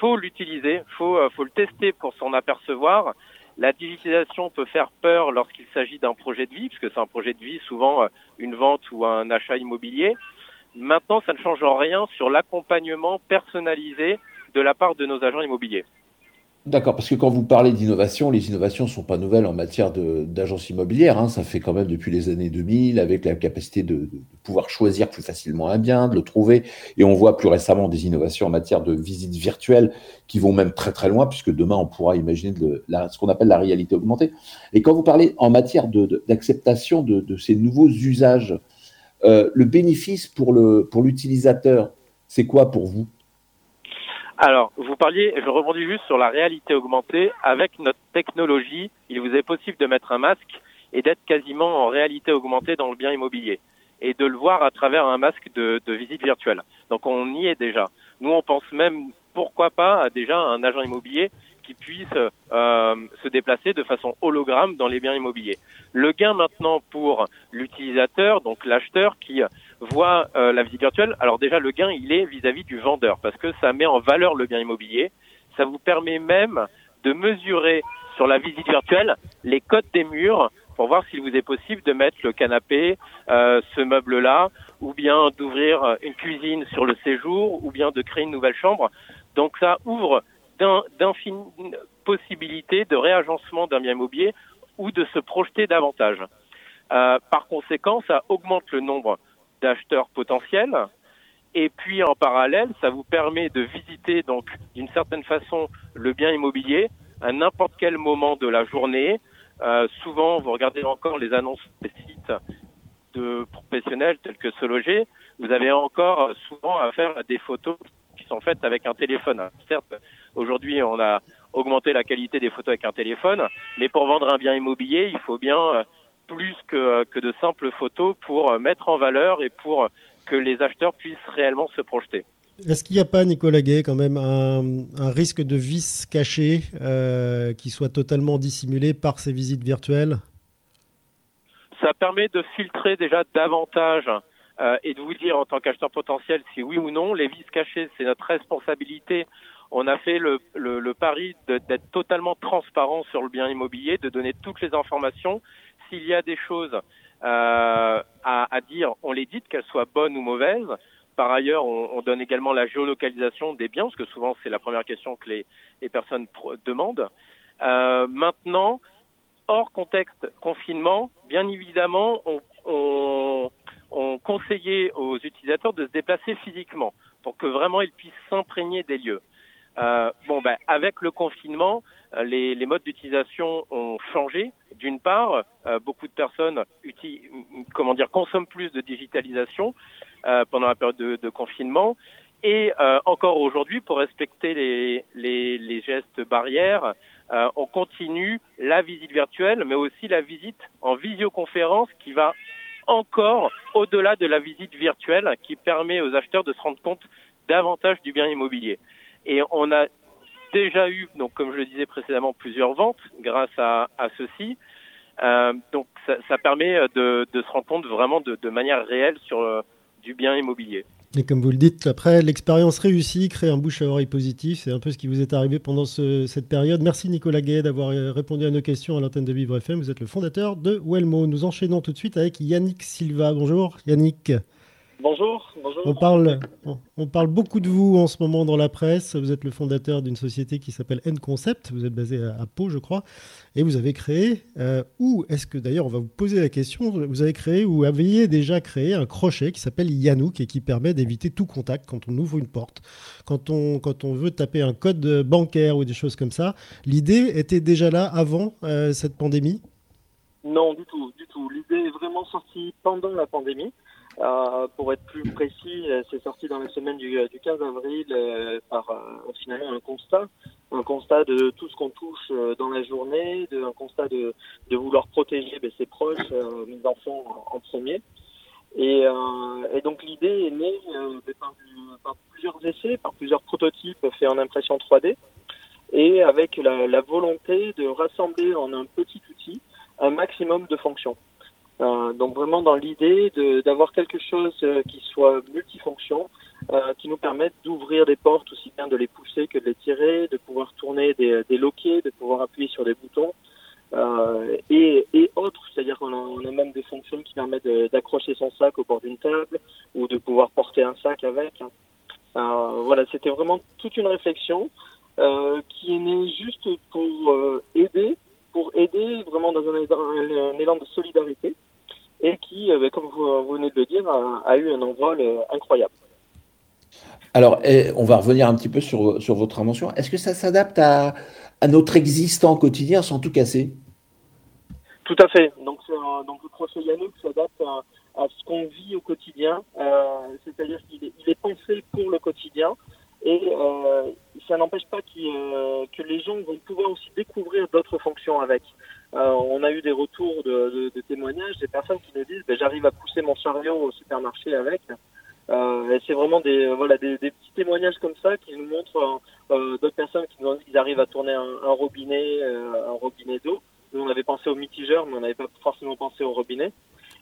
faut l'utiliser, faut, euh, faut le tester pour s'en apercevoir. La digitalisation peut faire peur lorsqu'il s'agit d'un projet de vie, puisque c'est un projet de vie, souvent euh, une vente ou un achat immobilier. Maintenant, ça ne change rien sur l'accompagnement personnalisé de la part de nos agents immobiliers. D'accord, parce que quand vous parlez d'innovation, les innovations ne sont pas nouvelles en matière d'agence immobilière. Hein. Ça fait quand même depuis les années 2000, avec la capacité de, pouvoir choisir plus facilement un bien, de le trouver. Et on voit plus récemment des innovations en matière de visites virtuelles qui vont même très très loin, puisque demain on pourra imaginer ce qu'on appelle la réalité augmentée. Et quand vous parlez en matière d'acceptation de, ces nouveaux usages, euh, le bénéfice pour l'utilisateur, pour c'est quoi pour vous? Alors, vous parliez, je rebondis juste sur la réalité augmentée. Avec notre technologie, il vous est possible de mettre un masque et d'être quasiment en réalité augmentée dans le bien immobilier et de le voir à travers un masque de, visite virtuelle. Donc on y est déjà. Nous, on pense même, pourquoi pas, à déjà un agent immobilier qui puisse euh, se déplacer de façon hologramme dans les biens immobiliers. Le gain maintenant pour l'utilisateur, donc l'acheteur qui voit euh, la visite virtuelle, alors déjà le gain il est vis-à-vis du vendeur parce que ça met en valeur le bien immobilier. Ça vous permet même de mesurer sur la visite virtuelle les codes des murs pour voir s'il vous est possible de mettre le canapé, euh, ce meuble-là, ou bien d'ouvrir une cuisine sur le séjour, ou bien de créer une nouvelle chambre. Donc ça ouvre d'infinies possibilités de réagencement d'un bien immobilier ou de se projeter davantage. Euh, par conséquent, ça augmente le nombre d'acheteurs potentiels. Et puis en parallèle, ça vous permet de visiter donc d'une certaine façon le bien immobilier à n'importe quel moment de la journée. Euh, souvent, vous regardez encore les annonces des sites de professionnels tels que Se Loger, vous avez encore souvent à faire des photos sont faites avec un téléphone. Certes, aujourd'hui, on a augmenté la qualité des photos avec un téléphone, mais pour vendre un bien immobilier, il faut bien euh, plus que, que de simples photos pour mettre en valeur et pour que les acheteurs puissent réellement se projeter. Est-ce qu'il n'y a pas, Nicolas Gay, quand même un, risque de vice caché euh, qui soit totalement dissimulé par ces visites virtuelles? Ça permet de filtrer déjà davantage euh, et de vous dire en tant qu'acheteur potentiel si oui ou non. Les vices cachés, c'est notre responsabilité. On a fait le, le, le pari d'être totalement transparent sur le bien immobilier, de donner toutes les informations s'il y a des choses euh, à, dire, on les dit, qu'elles soient bonnes ou mauvaises. Par ailleurs, on, donne également la géolocalisation des biens, parce que souvent c'est la première question que les, personnes demandent. Euh, maintenant, hors contexte confinement, bien évidemment, on, on, on conseillait aux utilisateurs de se déplacer physiquement pour que vraiment ils puissent s'imprégner des lieux. Euh, bon, ben, avec le confinement, euh, les, les modes d'utilisation ont changé. D'une part, euh, beaucoup de personnes comment dire, consomment plus de digitalisation euh, pendant la période de, de confinement. Et euh, encore aujourd'hui, pour respecter les, les, les gestes barrières, on continue la visite virtuelle, mais aussi la visite en visioconférence qui va encore au-delà de la visite virtuelle qui permet aux acheteurs de se rendre compte davantage du bien immobilier. Et on a déjà eu, donc comme je le disais précédemment, plusieurs ventes grâce à, à ceci. Euh, donc ça, permet de, se rendre compte vraiment de, de manière réelle sur euh, du bien immobilier. Et comme vous le dites, après, l'expérience réussie crée un bouche à oreille positif. C'est un peu ce qui vous est arrivé pendant ce, cette période. Merci Nicolas Gay d'avoir euh, répondu à nos questions à l'antenne de Vivre FM. Vous êtes le fondateur de Wellmo. Nous enchaînons tout de suite avec Yannick Silva. Bonjour Yannick. Bonjour, bonjour. On parle, on parle beaucoup de vous en ce moment dans la presse. Vous êtes le fondateur d'une société qui s'appelle N-Concept. Vous êtes basé à, Pau, je crois. Et vous avez créé, euh, ou est-ce que d'ailleurs, on va vous poser la question, vous avez créé ou aviez déjà créé un crochet qui s'appelle Yanouk et qui permet d'éviter tout contact quand on ouvre une porte, quand on, quand on veut taper un code bancaire ou des choses comme ça. L'idée était déjà là avant euh, cette pandémie? Non, du tout, du tout. L'idée est vraiment sortie pendant la pandémie. Euh, pour être plus précis, euh, c'est sorti dans la semaine du, du 15 avril euh, par finalement un constat, un constat de tout ce qu'on touche dans la journée, de, un constat de, vouloir protéger ben, ses proches, mes enfants en, premier. Et, donc l'idée est née par, par, plusieurs essais, par plusieurs prototypes faits en impression 3D, et avec la volonté de rassembler en un petit outil un maximum de fonctions. Euh, donc vraiment dans l'idée d'avoir quelque chose qui soit multifonction, euh, qui nous permette d'ouvrir des portes aussi bien de les pousser que de les tirer, de pouvoir tourner des, loquets, de pouvoir appuyer sur des boutons euh, et, autres. C'est-à-dire qu'on a, même des fonctions qui permettent d'accrocher son sac au bord d'une table ou de pouvoir porter un sac avec. Euh, voilà, c'était vraiment toute une réflexion euh, qui est née juste pour euh, aider, pour aider vraiment dans un élan de solidarité et qui, euh, comme vous, vous, venez de le dire, a, a eu un envol incroyable. Alors, eh, on va revenir un petit peu sur, sur votre invention. Est-ce que ça s'adapte à, à, notre existant quotidien sans tout casser? Tout à fait. Donc, euh, donc le crochet Yannock s'adapte à, à, ce qu'on vit au quotidien. Euh, C'est-à-dire qu'il est, il est, pensé pour le quotidien. Et euh, ça n'empêche pas euh, que les gens vont pouvoir aussi découvrir d'autres fonctions avec. Euh, des retours de, témoignages, des personnes qui nous disent ben, j'arrive à pousser mon chariot au supermarché avec. Euh, c'est vraiment des voilà des, petits témoignages comme ça qui nous montrent euh, d'autres personnes qui nous disent qu'ils arrivent à tourner un, robinet euh, robinet d'eau. Nous on avait pensé au mitigeur mais on n'avait pas forcément pensé au robinet.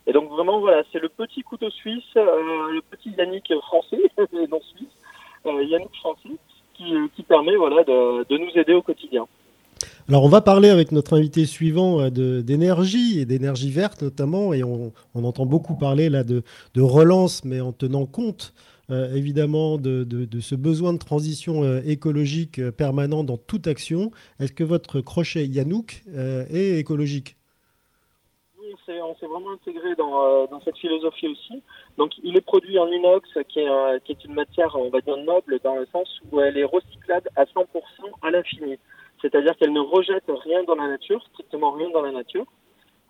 Et donc vraiment voilà c'est le petit couteau suisse, euh, le petit Yannick français non suisse, Yannick français qui, permet voilà de nous aider au quotidien. Alors on va parler avec notre invité suivant euh, d'énergie et d'énergie verte notamment, et on, entend beaucoup parler là de, relance, mais en tenant compte euh, évidemment de, ce besoin de transition euh, écologique permanent dans toute action. Est-ce que votre crochet Yanouk est écologique? On s'est vraiment intégré dans, dans, cette philosophie aussi. Donc il est produit en inox, qui est, qui est une matière, on va dire, noble dans le sens où elle est recyclable à 100% à l'infini c'est-à-dire qu'elle ne rejette rien dans la nature, strictement rien dans la nature.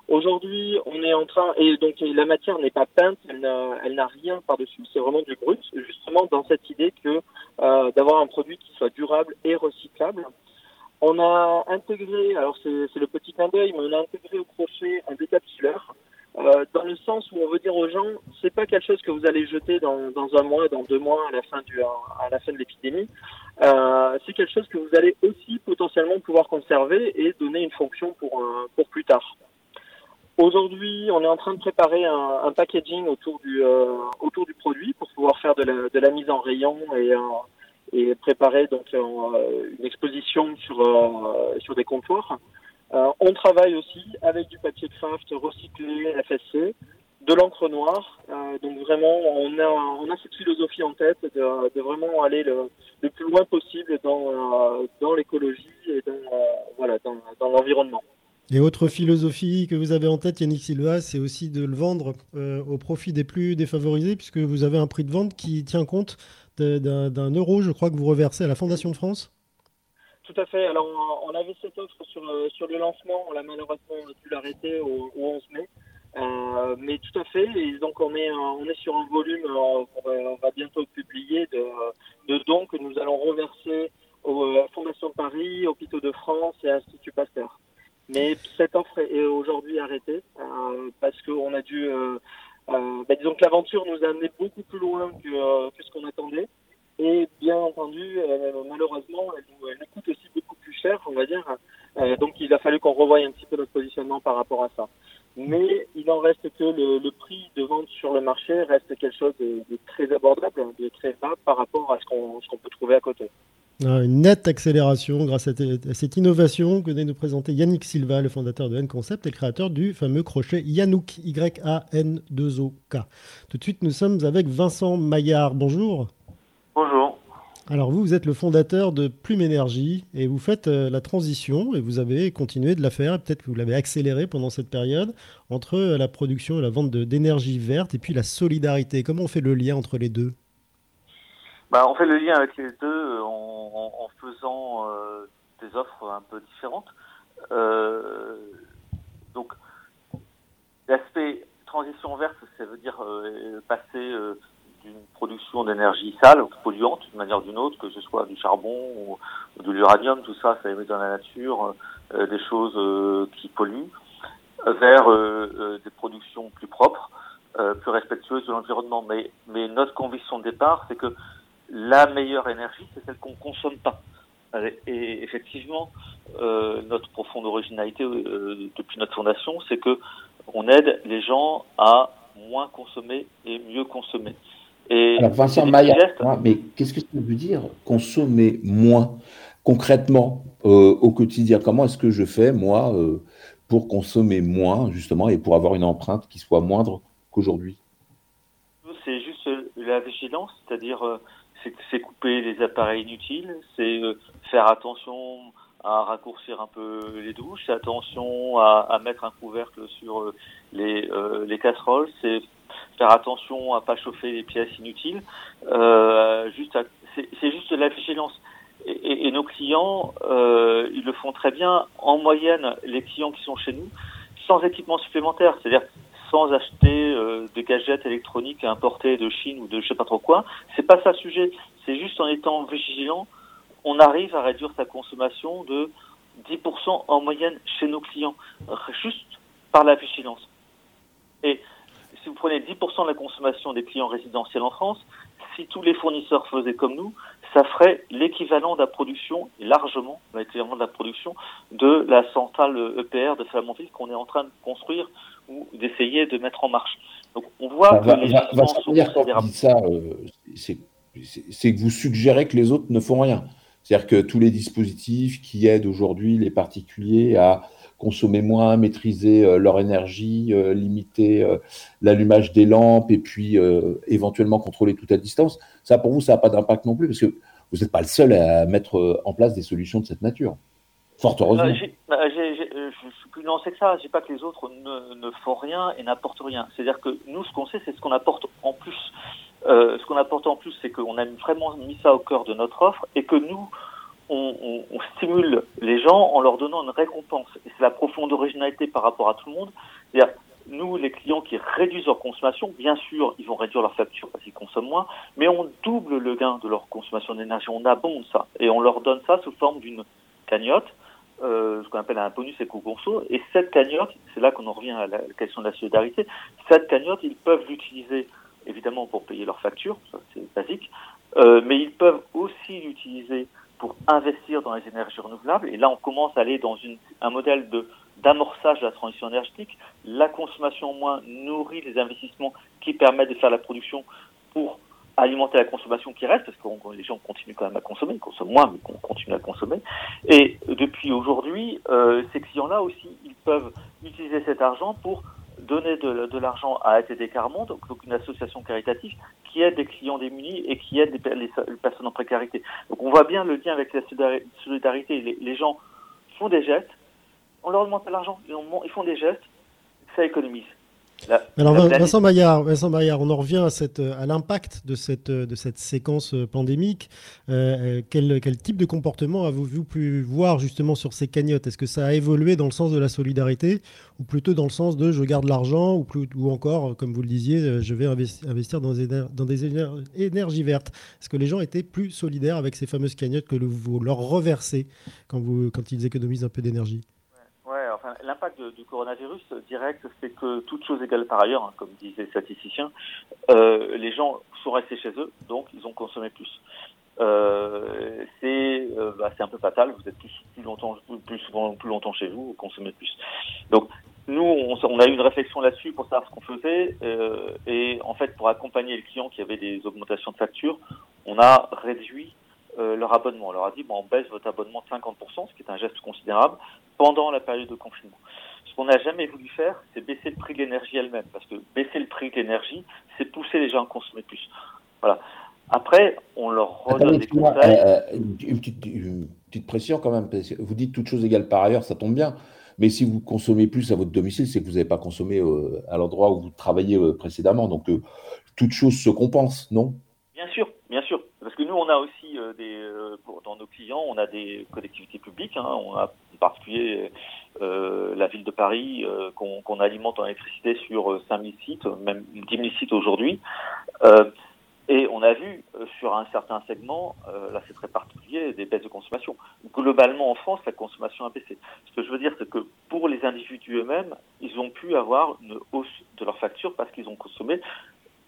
Aujourd'hui, on est en train, et donc la matière n'est pas peinte, elle n'a rien par-dessus, c'est vraiment du brut, justement dans cette idée que euh, d'avoir un produit qui soit durable et recyclable. On a intégré, alors c'est le petit clin d'œil, mais on a intégré au crochet un décapsuleur, euh, dans le sens où on veut dire aux gens, c'est pas quelque chose que vous allez jeter dans, un mois, dans deux mois, à la fin de l'épidémie. Euh, c'est quelque chose que vous allez aussi potentiellement pouvoir conserver et donner une fonction pour, euh, plus tard. Aujourd'hui, on est en train de préparer un, packaging autour du, produit pour pouvoir faire de la, mise en rayon et, préparer donc une exposition sur des comptoirs. On travaille aussi avec du papier craft recyclé, FSC, de l'encre noire. Euh, donc vraiment, on a, cette philosophie en tête de, de vraiment aller le, plus loin possible dans, euh, l'écologie et dans, euh, l'environnement. Et autre philosophie que vous avez en tête, Yannick Silva, c'est aussi de le vendre euh, au profit des plus défavorisés, puisque vous avez un prix de vente qui tient compte d'un euro, je crois, que vous reversez à la Fondation de France tout à fait. Alors, on avait cette offre sur, sur le lancement. On l'a malheureusement dû l'arrêter au, au 11 mai. Euh, mais tout à fait. Et donc on est on est sur un volume on va, va bientôt publier de, de dons que nous allons reverser aux euh, Fondations de Paris, Hôpitaux de France et Institut Pasteur. Mais cette offre est aujourd'hui arrêtée euh, parce qu'on a dû euh, euh, bah, disons que l'aventure nous a amené beaucoup plus loin que, euh, que ce qu'on attendait. Et bien entendu, malheureusement, elle nous, coûte aussi beaucoup plus cher, on va dire. donc il a fallu qu'on revoie un petit peu notre positionnement par rapport à ça mais il n'en reste que le, prix de vente sur le marché reste quelque chose de, très abordable, de très bas par rapport à ce qu'on qu peut trouver à côté. Ah, une nette accélération grâce à, à, cette innovation que vient nous présenter Yannick Silva, le fondateur de N-Concept et le créateur du fameux crochet Yanouk, Y-A-N-2-O-K. Tout de suite, nous sommes avec Vincent Maillard. Bonjour. Bonjour. Alors vous, vous êtes le fondateur de Plume Énergie et vous faites euh, la transition et vous avez continué de la faire, peut-être que vous l'avez accéléré pendant cette période, entre euh, la production et la vente d'énergie verte et puis la solidarité. Comment on fait le lien entre les deux? Bah, On fait le lien avec les deux en, en, en faisant euh, des offres un peu différentes. Euh, donc l'aspect transition verte, ça veut dire euh, passer d'une production d'énergie sale, polluante d'une manière ou d'une autre, que ce soit du charbon ou, de l'uranium, tout ça, ça émet dans la nature euh, des choses euh, qui polluent, vers euh, des productions plus propres, plus respectueuse de l'environnement. Mais, mais notre conviction de départ, c'est que la meilleure énergie, c'est celle qu'on consomme pas. Et effectivement, euh, notre profonde originalité euh, depuis notre fondation, c'est que on aide les gens à moins consommer et mieux consommer. Et Alors Vincent Maillard, mais qu'est-ce que ça veut dire consommer moins concrètement euh, au quotidien? Comment est-ce que je fais moi pour consommer moins justement et pour avoir une empreinte qui soit moindre qu'aujourd'hui? C'est juste la vigilance, c'est-à-dire c'est couper les appareils inutiles, c'est euh, faire attention à raccourcir un peu les douches, attention à, à mettre un couvercle sur euh, les, euh, les casseroles, c'est faire attention à pas chauffer les pièces inutiles. Euh, juste, c'est juste de la vigilance. Et, nos clients, euh, ils le font très bien. En moyenne, les clients qui sont chez nous, sans équipement supplémentaire, c'est-à-dire sans acheter euh, des gadgets électroniques importés de Chine ou de je sais pas trop quoi. C'est pas ça le sujet. C'est juste en étant vigilant, on arrive à réduire sa consommation de 10% en moyenne chez nos clients, juste par la vigilance. Et si vous prenez 10% de la consommation des clients résidentiels en France, si tous les fournisseurs faisaient comme nous, ça ferait l'équivalent de la production, largement l'équivalent de la production, de la centrale EPR de Flamanville qu'on est en train de construire ou d'essayer de mettre en marche. Donc on voit que les va, va sont ça, euh, c'est que vous suggérez que les autres ne font rien. C'est-à-dire que tous les dispositifs qui aident aujourd'hui les particuliers à consommer moins, maîtriser euh, leur énergie, euh, limiter euh, l'allumage des lampes et puis éventuellement contrôler tout à distance, ça pour vous, ça n'a pas d'impact non plus parce que vous n'êtes pas le seul à mettre en place des solutions de cette nature. Fort heureusement. Bah, je suis plus nuancé que ça. Je dis pas que les autres ne, ne font rien et n'apportent rien. C'est-à-dire que nous, ce qu'on sait, c'est ce qu'on apporte en plus. Euh, ce qu'on apporte en plus, c'est qu'on a vraiment mis ça au cœur de notre offre et que nous, on, stimule les gens en leur donnant une récompense. Et c'est la profonde originalité par rapport à tout le monde. Nous, les clients qui réduisent leur consommation, bien sûr, ils vont réduire leur facture parce qu'ils consomment moins, mais on double le gain de leur consommation d'énergie. On abonde ça et on leur donne ça sous forme d'une cagnotte, euh, ce qu'on appelle un bonus éco-conso. Et cette cagnotte, c'est là qu'on en revient à la question de la solidarité, cette cagnotte, ils peuvent l'utiliser évidemment pour payer leurs factures, c'est basique, euh, mais ils peuvent aussi l'utiliser pour investir dans les énergies renouvelables. Et là, on commence à aller dans une, un modèle de d'amorçage de la transition énergétique. La consommation moins nourrit les investissements qui permettent de faire la production pour alimenter la consommation qui reste, parce que les gens continuent quand même à consommer, ils consomment moins, mais qu'on continue à consommer. Et depuis aujourd'hui, euh, ces clients-là aussi, ils peuvent utiliser cet argent pour donner de, de l'argent à ATD Carmont, donc, une association caritative qui aide des clients démunis et qui aide les, les, les, personnes en précarité. Donc on voit bien le lien avec la solidarité. Les, les gens font des gestes, on leur demande de l'argent, ils font des gestes, ça économise. La, Alors Vincent Maillard, Vincent Maillard, on en revient à, cette, à l'impact de cette, de cette séquence pandémique. Euh, quel, quel, type de comportement avez-vous pu voir justement sur ces cagnottes? Est-ce que ça a évolué dans le sens de la solidarité ou plutôt dans le sens de je garde l'argent ou, plus, ou encore, comme vous le disiez, je vais investir dans des, dans des énergies vertes? Est-ce que les gens étaient plus solidaires avec ces fameuses cagnottes que vous leur reversez quand, vous, quand ils économisent un peu d'énergie? L'impact du coronavirus direct, c'est que toute chose égale par ailleurs, hein, comme disaient les statisticiens, euh, les gens sont restés chez eux, donc ils ont consommé plus. Euh, c'est euh, bah, un peu fatal. Vous êtes plus, longtemps, plus souvent, plus longtemps chez vous, vous consommez plus. Donc nous, on, on a eu une réflexion là-dessus pour savoir ce qu'on faisait, et en fait, pour accompagner les clients qui avaient des augmentations de factures, on a réduit euh, leur abonnement. On leur a dit, bon, on baisse votre abonnement de 50%, ce qui est un geste considérable, pendant la période de confinement. Ce qu'on n'a jamais voulu faire, c'est baisser le prix de l'énergie elle-même, parce que baisser le prix de l'énergie, c'est pousser les gens à consommer plus. Voilà. Après, on leur redonne des conseils. Euh, une, petite, une, petite, pression quand même. Parce que vous dites toute chose égale par ailleurs, ça tombe bien. Mais si vous consommez plus à votre domicile, c'est que vous n'avez pas consommé euh, à l'endroit où vous travailliez euh, précédemment. Donc, euh, toute chose se compense, non? Bien sûr, bien sûr. Nous, on a aussi euh, des, euh, dans nos clients, on a des collectivités publiques. Hein, on a en particulier euh, la ville de Paris qu'on qu alimente en électricité sur 5000 sites, même 10 000 sites aujourd'hui. et on a vu sur un certain segment, là c'est très particulier, des baisses de consommation. Globalement en France, la consommation a baissé. Ce que je veux dire, c'est que pour les individus eux-mêmes, ils ont pu avoir une hausse de leur facture parce qu'ils ont consommé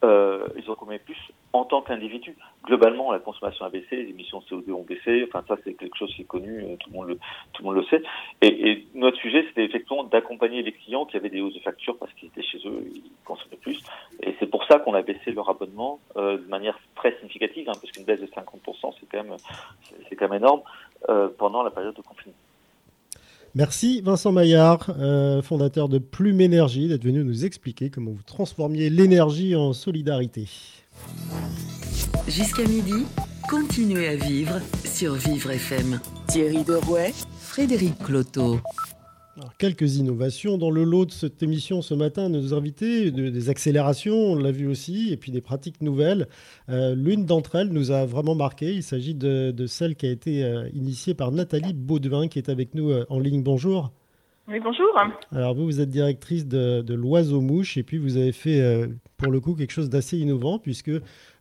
euh, ils ont consommé plus en tant qu'individu. Globalement, la consommation a baissé, les émissions de CO2 ont baissé. Enfin, ça, c'est quelque chose qui est connu, euh, tout le monde le, tout le, monde le sait. Et, et notre sujet, c'était effectivement d'accompagner les clients qui avaient des hausses de facture parce qu'ils étaient chez eux, ils consommaient plus. Et c'est pour ça qu'on a baissé leur abonnement euh, de manière très significative, hein, parce qu'une baisse de 50%, c'est quand même, c'est quand même énorme euh, pendant la période de confinement. Merci Vincent Maillard, euh, fondateur de Plume Énergie, d'être venu nous expliquer comment vous transformiez l'énergie en solidarité. Jusqu'à midi, continuez à vivre sur Vivre FM. Thierry Derouet, Frédéric Cloteau quelques innovations dans le lot de cette émission ce matin, nos invités, des accélérations, on l'a vu aussi, et puis des pratiques nouvelles. Euh, l'une d'entre elles nous a vraiment marqué. Il s'agit de, celle qui a été euh, initiée par Nathalie Baudevin, qui est avec nous euh, en ligne. Bonjour. Oui, bonjour. Alors vous, vous êtes directrice de, l'Oiseau-Mouche, et puis vous avez fait pour le coup quelque chose d'assez innovant, puisque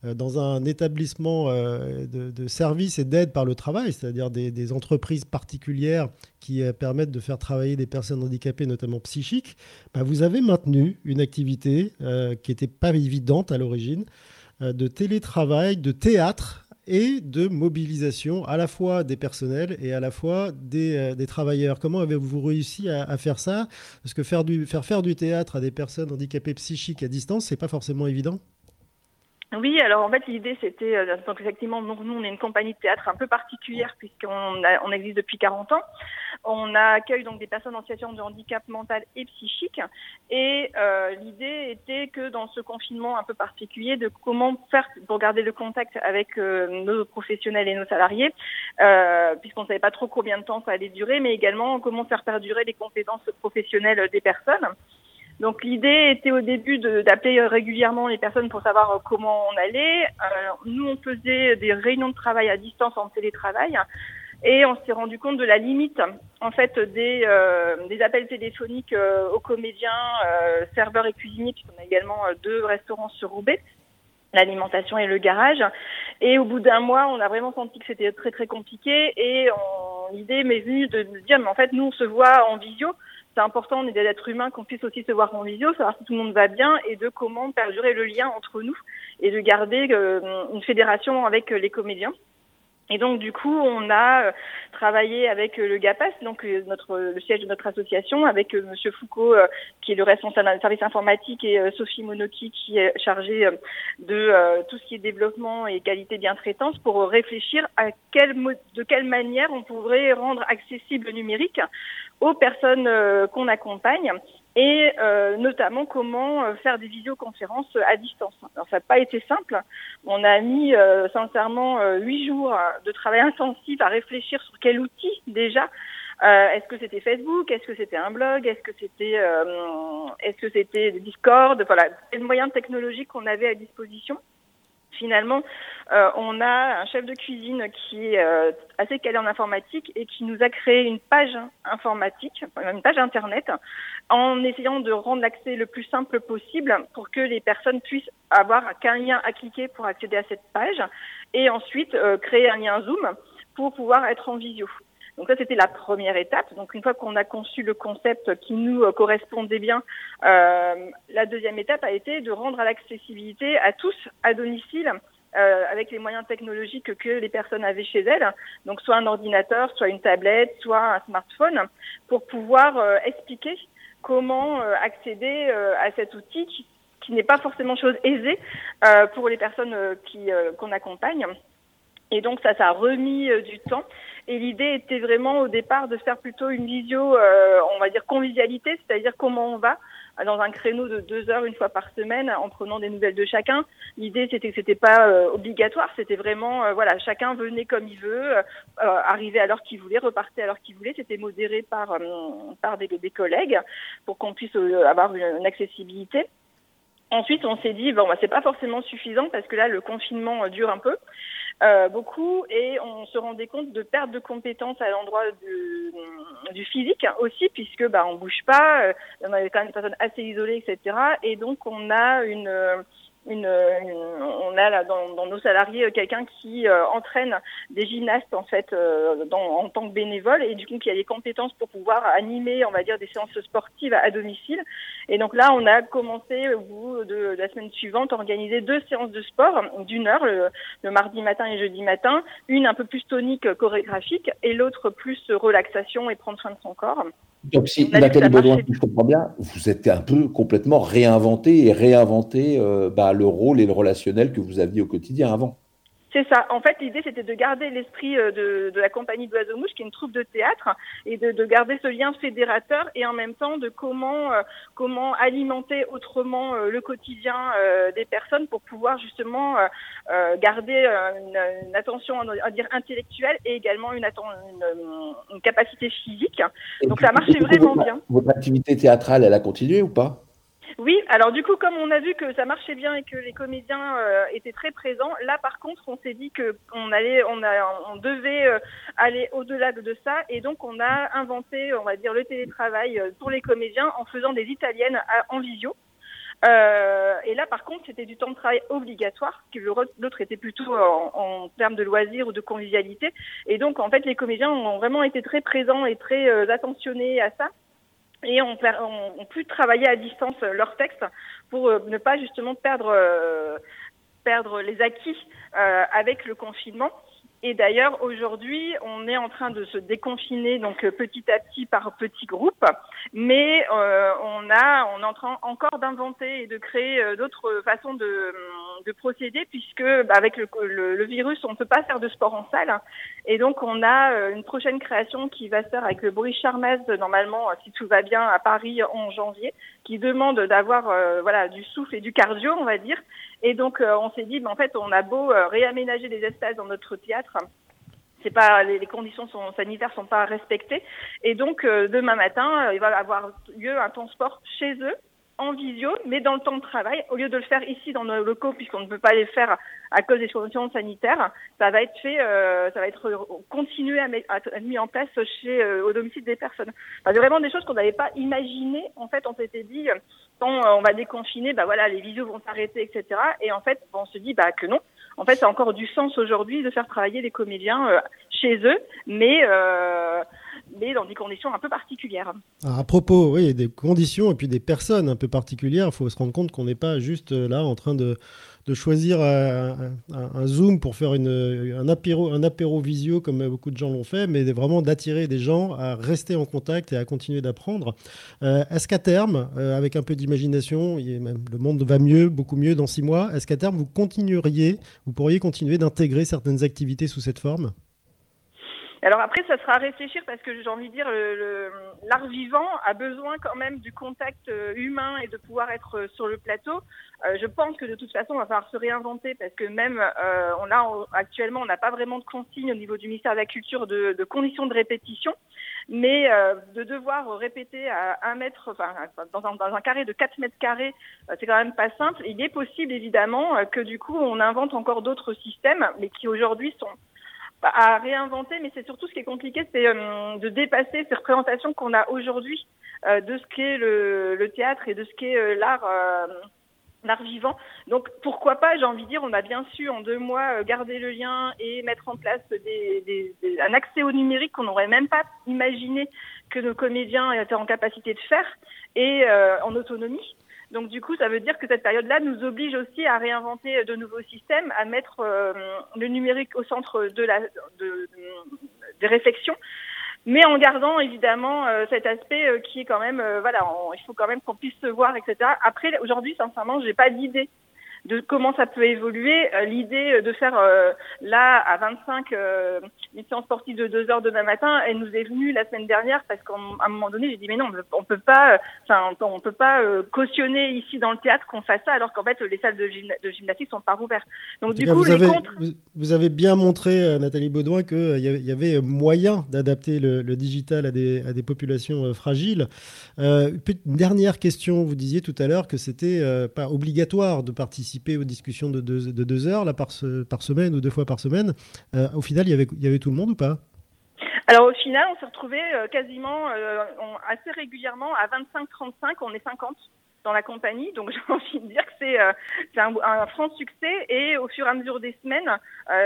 euh, dans un établissement euh, de, services et d'aide par le travail, c'est-à-dire des, entreprises particulières qui euh, permettent de faire travailler des personnes handicapées, notamment psychiques, bah, vous avez maintenu une activité qui n'était pas évidente à l'origine, de télétravail, de théâtre et de mobilisation à la fois des personnels et à la fois des, travailleurs. Comment avez-vous réussi à, faire ça? Parce que faire, du, faire faire du théâtre à des personnes handicapées psychiques à distance, c'est pas forcément évident. Oui, alors en fait l'idée c'était euh, donc effectivement nous on est une compagnie de théâtre un peu particulière puisqu'on on existe depuis 40 ans. On accueille donc des personnes en situation de handicap mental et psychique et euh, l'idée était que dans ce confinement un peu particulier de comment faire pour garder le contact avec euh, nos professionnels et nos salariés euh, puisqu'on ne savait pas trop combien de temps ça allait durer mais également comment faire perdurer les compétences professionnelles des personnes. Donc l'idée était au début d'appeler régulièrement les personnes pour savoir euh, comment on allait. Euh, nous, on faisait des réunions de travail à distance en télétravail. Et on s'est rendu compte de la limite en fait des, euh, des appels téléphoniques aux comédiens, serveurs et cuisiniers, puisqu'on a également deux restaurants sur Roubaix, l'alimentation et le garage. Et au bout d'un mois, on a vraiment senti que c'était très très compliqué. Et l'idée m'est venue de dire, mais en fait, nous on se voit en visio c'est important, on est des êtres humains, qu'on puisse aussi se voir en visio, savoir si tout le monde va bien et de comment perdurer le lien entre nous et de garder euh, une fédération avec les comédiens. Et donc du coup, on a euh, travaillé avec euh, le GAPAS, donc le siège de notre association, avec Monsieur Foucault, qui est le responsable du service informatique, et Sophie Monoki, qui est chargée de tout ce qui est développement et qualité bien traitance, pour réfléchir à quel de quelle manière on pourrait rendre accessible le numérique aux personnes euh, qu'on accompagne et euh, notamment comment euh, faire des visioconférences à distance. Alors ça n'a pas été simple. On a mis sincèrement huit jours de travail intensif à réfléchir sur quel outil déjà. est-ce que c'était Facebook? Est-ce que c'était un blog? Est-ce que c'était est-ce que c'était Discord? Voilà, les moyens technologiques qu'on avait à disposition finalement, euh, on a un chef de cuisine qui est euh, assez calé en informatique et qui nous a créé une page informatique, une page internet, en essayant de rendre l'accès le plus simple possible pour que les personnes puissent avoir qu'un lien à cliquer pour accéder à cette page et ensuite euh, créer un lien Zoom pour pouvoir être en visio. Donc ça, c'était la première étape. Donc une fois qu'on a conçu le concept qui nous euh, correspondait bien, euh, la deuxième étape a été de rendre l'accessibilité à tous à domicile. Euh, avec les moyens technologiques que les personnes avaient chez elles, donc soit un ordinateur, soit une tablette, soit un smartphone, pour pouvoir expliquer comment accéder à cet outil qui, qui n'est pas forcément chose aisée pour les personnes qui qu'on accompagne. Et donc ça, ça a remis du temps. Et l'idée était vraiment au départ de faire plutôt une visio, euh, on va dire convivialité, c'est-à-dire comment on va dans un créneau de deux heures une fois par semaine en prenant des nouvelles de chacun. L'idée c'était que c'était pas euh, obligatoire, c'était vraiment euh, voilà chacun venait comme il veut, arriver à l'heure qu'il voulait, repartait à l'heure qu'il voulait. C'était modéré par par des, des collègues pour qu'on puisse avoir une, accessibilité. Ensuite, on s'est dit bon, bah, c'est pas forcément suffisant parce que là, le confinement dure un peu. Euh, beaucoup et on se rendait compte de perte de compétences à l'endroit du, du, physique aussi puisque bah on bouge pas, euh, on avait quand même des personnes assez isolées etc. Et donc on a une une, on a là dans, dans nos salariés quelqu'un qui entraîne des gymnastes en fait dans, en tant que bénévole. Et du coup qui a les compétences pour pouvoir animer on va dire des séances sportives à, domicile. Et donc là on a commencé au bout de, la semaine suivante à organiser deux séances de sport d'une heure le, le, mardi matin et jeudi matin. Une un peu plus tonique chorégraphique et l'autre plus relaxation et prendre soin de son corps donc, si Nathalie Baudouin, si je comprends bien, vous êtes un peu complètement réinventé et réinventé euh, bah, le rôle et le relationnel que vous aviez au quotidien avant. C'est ça. En fait, l'idée, c'était de garder l'esprit euh, de, de, la compagnie d'Oiseau Mouche, qui est une troupe de théâtre, et de, de, garder ce lien fédérateur, et en même temps de comment euh, comment alimenter autrement euh, le quotidien des personnes pour pouvoir justement garder une, une, attention, à dire intellectuelle, et également une, une, une capacité physique. Donc, ça marchait vraiment bien. Votre activité théâtrale, elle a continué ou pas? Oui, alors du coup, comme on a vu que ça marchait bien et que les comédiens euh, étaient très présents, là par contre, on s'est dit que on allait, on, devait euh, aller au-delà de, ça, et donc on a inventé, on va dire, le télétravail euh, pour les comédiens en faisant des italiennes en visio. et là, par contre, c'était du temps de travail obligatoire, que l'autre était plutôt en, en, termes de loisirs ou de convivialité. Et donc, en fait, les comédiens ont vraiment été très présents et très attentionnés à ça et on, on, pu travailler à distance euh, leur texte pour euh, ne pas justement perdre euh, perdre les acquis avec le confinement. Et d'ailleurs, aujourd'hui, on est en train de se déconfiner donc euh, petit à petit par petits groupes, mais euh, on a, on est en train encore d'inventer et de créer euh, d'autres façons de, de procéder, puisque bah, avec le, le, virus, on ne peut pas faire de sport en salle, et donc on a une prochaine création qui va se faire avec le Boris Charmaz, normalement, si tout va bien, à Paris en janvier, qui demande d'avoir voilà du souffle et du cardio, on va dire, et donc, euh, on s'est dit, ben, en fait, on a beau euh, réaménager des espaces dans notre théâtre, c'est pas les, conditions sont, sanitaires sont pas respectées, et donc euh, demain matin, il va avoir lieu un temps sport chez eux en visio, mais dans le temps de travail, au lieu de le faire ici dans nos locaux, puisqu'on ne peut pas les faire à cause des conditions sanitaires, ça va être fait, euh, ça va être continué à, mettre, à être mis en place chez euh, au domicile des personnes. C'est vraiment des choses qu'on n'avait pas imaginées. En fait, on s'était dit quand euh, on va déconfiner, bah voilà, les visios vont s'arrêter, etc. Et en fait, on se dit bah que non. En fait, ça a encore du sens aujourd'hui de faire travailler les comédiens chez eux, mais mais dans des conditions un peu particulières. à propos, oui, des conditions et puis des personnes un peu particulières, il faut se rendre compte qu'on n'est pas juste euh, là en train de, de choisir un, Zoom pour faire une, un, apéro, un apéro visio comme beaucoup de gens l'ont fait, mais vraiment d'attirer des gens à rester en contact et à continuer d'apprendre. Euh, est-ce qu'à terme, euh, avec un peu d'imagination, le monde va mieux, beaucoup mieux dans six mois, est-ce qu'à terme vous continueriez, vous pourriez continuer d'intégrer certaines activités sous cette forme? Alors après, ça sera à réfléchir parce que j'ai envie de dire, l'art vivant a besoin quand même du contact euh, humain et de pouvoir être euh, sur le plateau. Euh, je pense que de toute façon, on va falloir se réinventer parce que même euh, on a actuellement, on n'a pas vraiment de consignes au niveau du ministère de la Culture de, de conditions de répétition, mais de devoir répéter à un mètre, enfin dans un, dans un carré de 4 mètres carrés, c'est quand même pas simple. Il est possible évidemment que du coup, on invente encore d'autres systèmes, mais qui aujourd'hui sont à réinventer, mais c'est surtout ce qui est compliqué, c'est euh, de dépasser ces représentations qu'on a aujourd'hui euh, de ce qu'est le, le, théâtre et de ce qu'est euh, l'art l'art vivant. Donc pourquoi pas, j'ai envie de dire, on a bien su en deux mois garder le lien et mettre en place des, des, un accès au numérique qu'on n'aurait même pas imaginé que nos comédiens étaient en capacité de faire et en autonomie. Donc du coup, ça veut dire que cette période-là nous oblige aussi à réinventer de nouveaux systèmes, à mettre euh, le numérique au centre de la de, des réflexions, mais en gardant évidemment euh, cet aspect euh, qui est quand même voilà, il faut quand même qu'on puisse se voir, etc. Après, aujourd'hui, sincèrement, j'ai pas d'idée de comment ça peut évoluer. Euh, l'idée euh, de faire euh, là à 25 une séance sportive de 2 heures demain matin, elle nous est venue la semaine dernière parce qu'à un moment donné, j'ai dit mais non, on peut pas, enfin on peut pas cautionner ici dans le théâtre qu'on fasse ça alors qu'en fait les salles de, gymnastique sont pas ouvertes. Donc du coup, vous, avez, vous, avez bien montré Nathalie Baudouin qu'il y avait moyen d'adapter le, digital à des, à des populations fragiles. une dernière question, vous disiez tout à l'heure que c'était pas obligatoire de participer aux discussions de deux, de deux heures là, par, semaine ou deux fois par semaine. Euh, au final, il y, avait, tout le monde ou pas? Alors au final, on s'est retrouvé euh, quasiment euh, assez régulièrement à 25-35, on est 50. dans la compagnie. Donc j'ai envie de dire que c'est un, franc succès et au fur et à mesure des semaines,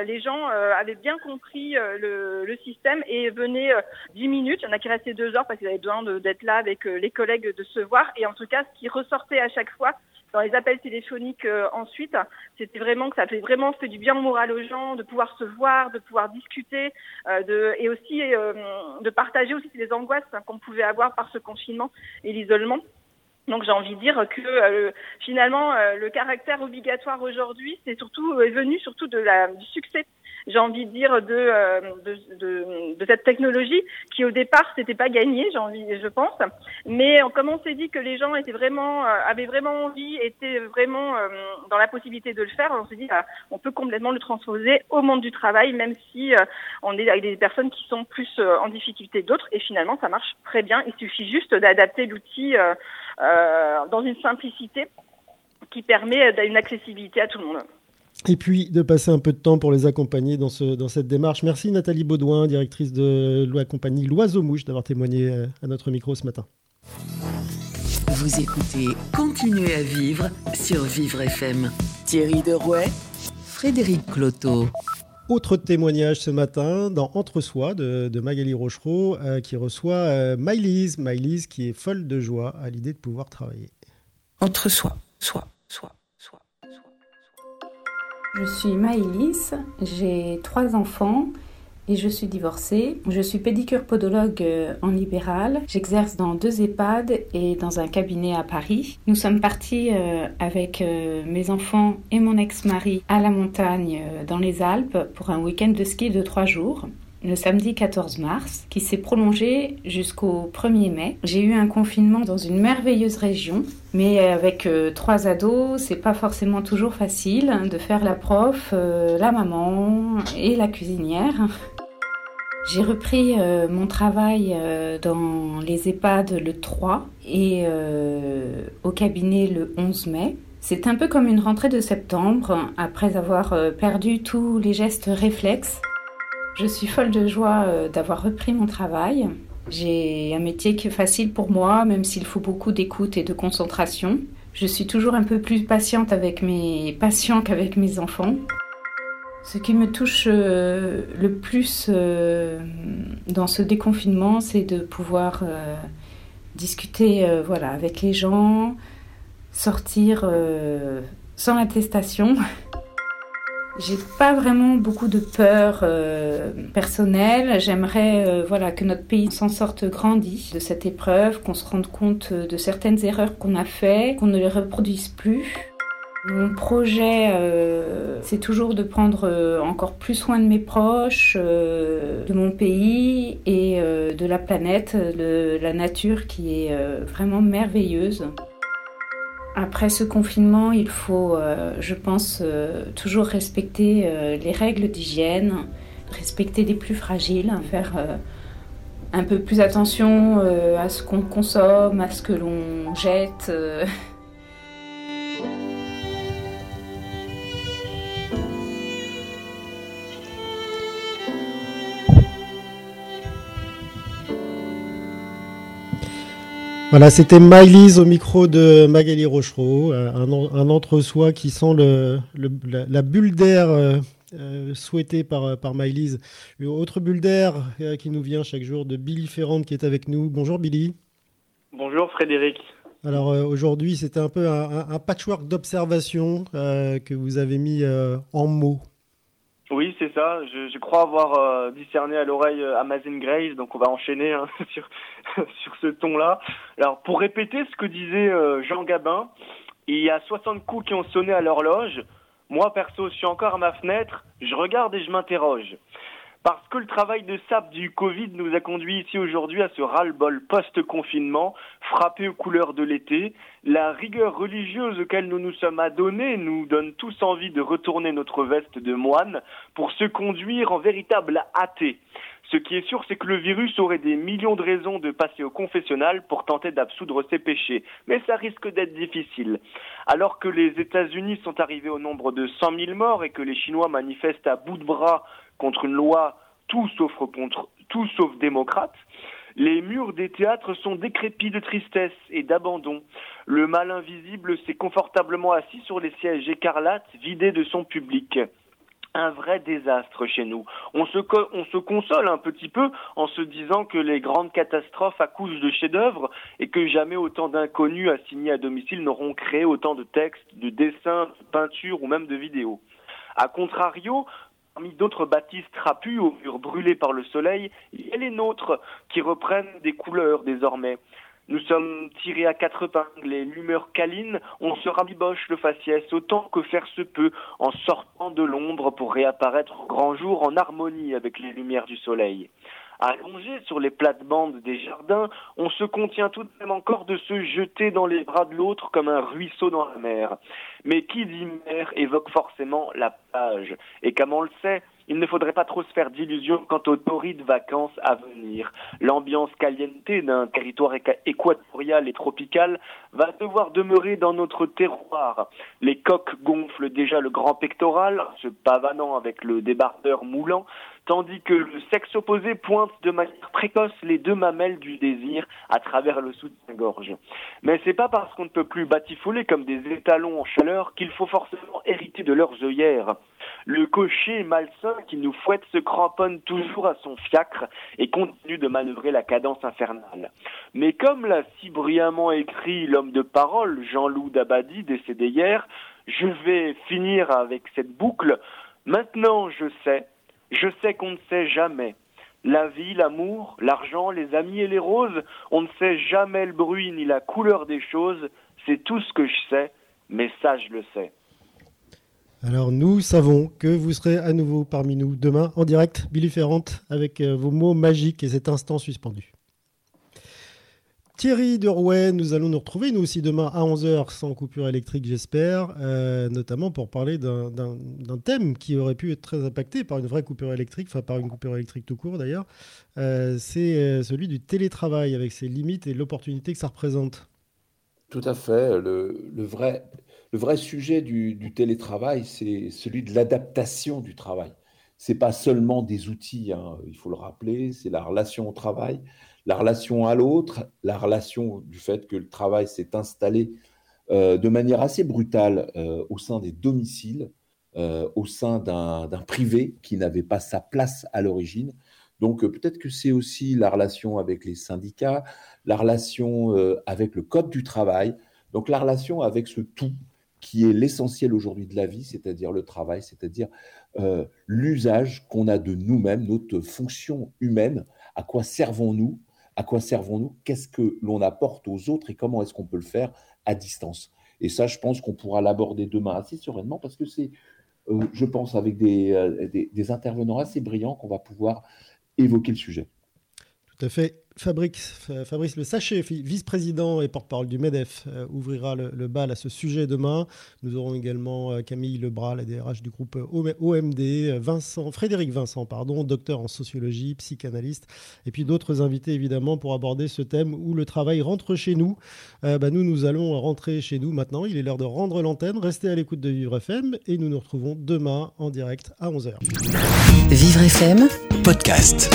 les gens avaient bien compris le, le, système et venaient 10 minutes. Il y en a qui restaient deux heures parce qu'ils avaient besoin d'être là avec les collègues, de se voir. Et en tout cas, ce qui ressortait à chaque fois, dans les appels téléphoniques euh, ensuite, c'était vraiment que ça fait vraiment fait du bien moral aux gens de pouvoir se voir, de pouvoir discuter, euh, et aussi euh, de partager aussi les angoisses qu'on pouvait avoir par ce confinement et l'isolement. Donc j'ai envie de dire que finalement le caractère obligatoire aujourd'hui, c'est surtout est venu surtout de la du succès j'ai envie de dire, de, euh, de, de, de, cette technologie qui au départ c'était pas gagné, j'ai envie, je pense. Mais comme on s'est dit que les gens étaient vraiment, euh, avaient vraiment envie, étaient vraiment euh, dans la possibilité de le faire, on s'est dit, bah, on peut complètement le transposer au monde du travail, même si on est avec des personnes qui sont plus en difficulté d'autres. Et finalement, ça marche très bien. Il suffit juste d'adapter l'outil dans une simplicité qui permet une accessibilité à tout le monde et puis de passer un peu de temps pour les accompagner dans, ce, dans cette démarche. Merci Nathalie Baudouin, directrice de la compagnie L'Oiseau Mouche, d'avoir témoigné euh, à notre micro ce matin. Vous écoutez Continuez à vivre sur Vivre FM. Thierry Derouet, Frédéric Cloteau. Autre témoignage ce matin dans Entre-soi de, de, Magali Rochereau euh, qui reçoit euh, Maïlise. Maïlise qui est folle de joie à l'idée de pouvoir travailler. Entre-soi, soi, soi. Je suis Maëlys, j'ai trois enfants et je suis divorcée. Je suis pédicure podologue euh, en libéral. J'exerce dans deux EHPAD et dans un cabinet à Paris. Nous sommes partis euh, avec euh, mes enfants et mon ex-mari à la montagne dans les Alpes pour un week-end de ski de trois jours le samedi 14 mars, qui s'est prolongé jusqu'au 1er mai. J'ai eu un confinement dans une merveilleuse région, mais avec euh, trois ados, c'est pas forcément toujours facile de faire la prof, euh, la maman et la cuisinière. J'ai repris euh, mon travail dans les EHPAD le 3 et au cabinet le 11 mai. C'est un peu comme une rentrée de septembre après avoir perdu tous les gestes réflexes. Je suis folle de joie euh, d'avoir repris mon travail. J'ai un métier qui est facile pour moi, même s'il faut beaucoup d'écoute et de concentration. Je suis toujours un peu plus patiente avec mes patients qu'avec mes enfants. Ce qui me touche euh, le plus euh, dans ce déconfinement, c'est de pouvoir discuter voilà, avec les gens, sortir sans attestation. J'ai pas vraiment beaucoup de peur euh, personnelle. J'aimerais euh, voilà que notre pays s'en sorte grandi de cette épreuve, qu'on se rende compte de certaines erreurs qu'on a faites, qu'on ne les reproduise plus. Mon projet, euh, c'est toujours de prendre euh, encore plus soin de mes proches, euh, de mon pays et de la planète, de la nature qui est vraiment merveilleuse. Après ce confinement, il faut, euh, je pense, euh, toujours respecter euh, les règles d'hygiène, respecter les plus fragiles, faire un peu plus attention à ce qu'on consomme, à ce que l'on jette. Voilà, c'était Maëlys au micro de Magali Rochereau, euh, un, entre-soi qui sent le, la, bulle d'air euh, euh, souhaitée par, par. Une autre bulle d'air qui nous vient chaque jour de Billy Ferrand qui est avec nous. Bonjour Billy. Bonjour Frédéric. Alors aujourd'hui, c'était un peu un, patchwork d'observations que vous avez mis en mots. Oui, c'est ça. Je, crois avoir euh, discerné à l'oreille euh, Amazon Grace, donc on va enchaîner hein, sur, sur ce ton-là. Alors, pour répéter ce que disait euh, Jean Gabin, il y a 60 coups qui ont sonné à l'horloge. Moi, perso, je suis encore à ma fenêtre, je regarde et je m'interroge. Parce que le travail de SAP du Covid nous a conduit ici aujourd'hui à ce ras-le-bol post-confinement, frappé aux couleurs de l'été. La rigueur religieuse auquel nous nous sommes adonnés nous donne tous envie de retourner notre veste de moine pour se conduire en véritable athée. Ce qui est sûr, c'est que le virus aurait des millions de raisons de passer au confessionnal pour tenter d'absoudre ses péchés. Mais ça risque d'être difficile. Alors que les États-Unis sont arrivés au nombre de 100 000 morts et que les Chinois manifestent à bout de bras contre une loi tout sauf contre tout sauf démocrate, Les murs des théâtres sont décrépits de tristesse et d'abandon. Le mal invisible s'est confortablement assis sur les sièges écarlates vidés de son public un vrai désastre chez nous. On se, on se console un petit peu en se disant que les grandes catastrophes accouchent de chefs-d'œuvre et que jamais autant d'inconnus assignés à domicile n'auront créé autant de textes, de dessins, de peintures ou même de vidéos. A contrario, Parmi d'autres bâtisses trapues aux murs brûlés par le soleil, il y a les nôtres qui reprennent des couleurs désormais. Nous sommes tirés à quatre épingles et l'humeur câline, on se rabiboche le faciès autant que faire se peut en sortant de l'ombre pour réapparaître au grand jour en harmonie avec les lumières du soleil. Allongé sur les plates-bandes des jardins, on se contient tout de même encore de se jeter dans les bras de l'autre comme un ruisseau dans la mer. Mais qui dit mer évoque forcément la plage. Et comme on le sait, il ne faudrait pas trop se faire d'illusions quant aux torrides vacances à venir. L'ambiance caliente d'un territoire équatorial et tropical va devoir demeurer dans notre terroir. Les coques gonflent déjà le grand pectoral, se pavanant avec le débardeur moulant, tandis que le sexe opposé pointe de manière précoce les deux mamelles du désir à travers le soutien-gorge. Mais c'est pas parce qu'on ne peut plus batifoler comme des étalons en chaleur qu'il faut forcément hériter de leurs œillères. Le cocher malsain qui nous fouette se cramponne toujours à son fiacre et continue de manœuvrer la cadence infernale. Mais comme l'a si brillamment écrit l'homme de parole, Jean-Loup Dabadi, décédé hier, je vais finir avec cette boucle. Maintenant, je sais, je sais qu'on ne sait jamais. La vie, l'amour, l'argent, les amis et les roses, on ne sait jamais le bruit ni la couleur des choses, c'est tout ce que je sais, mais ça je le sais. Alors nous savons que vous serez à nouveau parmi nous demain en direct, Billy Ferrante, avec euh, vos mots magiques et cet instant suspendu. Thierry de Rouen, nous allons nous retrouver nous aussi demain à 11h sans coupure électrique j'espère, euh, notamment pour parler d'un thème qui aurait pu être très impacté par une vraie coupure électrique, enfin par une coupure électrique tout court d'ailleurs, euh, c'est euh, celui du télétravail avec ses limites et l'opportunité que ça représente. Tout à fait, le, vrai, sujet du, télétravail c'est celui de l'adaptation du travail. C'est pas seulement des outils, hein, il faut le rappeler, c'est la relation au travail, la relation à l'autre, la relation du fait que le travail s'est installé euh, de manière assez brutale euh, au sein des domiciles, euh, au sein d'un privé qui n'avait pas sa place à l'origine. Donc peut-être que c'est aussi la relation avec les syndicats, la relation avec le code du travail, donc la relation avec ce tout qui est l'essentiel aujourd'hui de la vie, c'est-à-dire le travail, c'est-à-dire l'usage qu'on a de nous-mêmes, notre fonction humaine, à quoi servons-nous à quoi servons-nous, qu'est-ce que l'on apporte aux autres et comment est-ce qu'on peut le faire à distance. Et ça, je pense qu'on pourra l'aborder demain assez sereinement parce que c'est, euh, je pense, avec euh, des, des intervenants assez brillants qu'on va pouvoir évoquer le sujet. Tout à fait. Fabrice, Fabrice Le Sachet, vice-président et porte-parole du MEDEF, euh, ouvrira le, bal à ce sujet demain. Nous aurons également euh, Camille Lebras, la DRH du groupe OMD, Vincent, Frédéric Vincent, pardon, docteur en sociologie, psychanalyste, et puis d'autres invités évidemment pour aborder ce thème où le travail rentre chez nous. Euh, bah, nous, nous allons rentrer chez nous maintenant. Il est l'heure de rendre l'antenne. Restez à l'écoute de Vivre FM et nous nous retrouvons demain en direct à 11h. Vivre FM, podcast.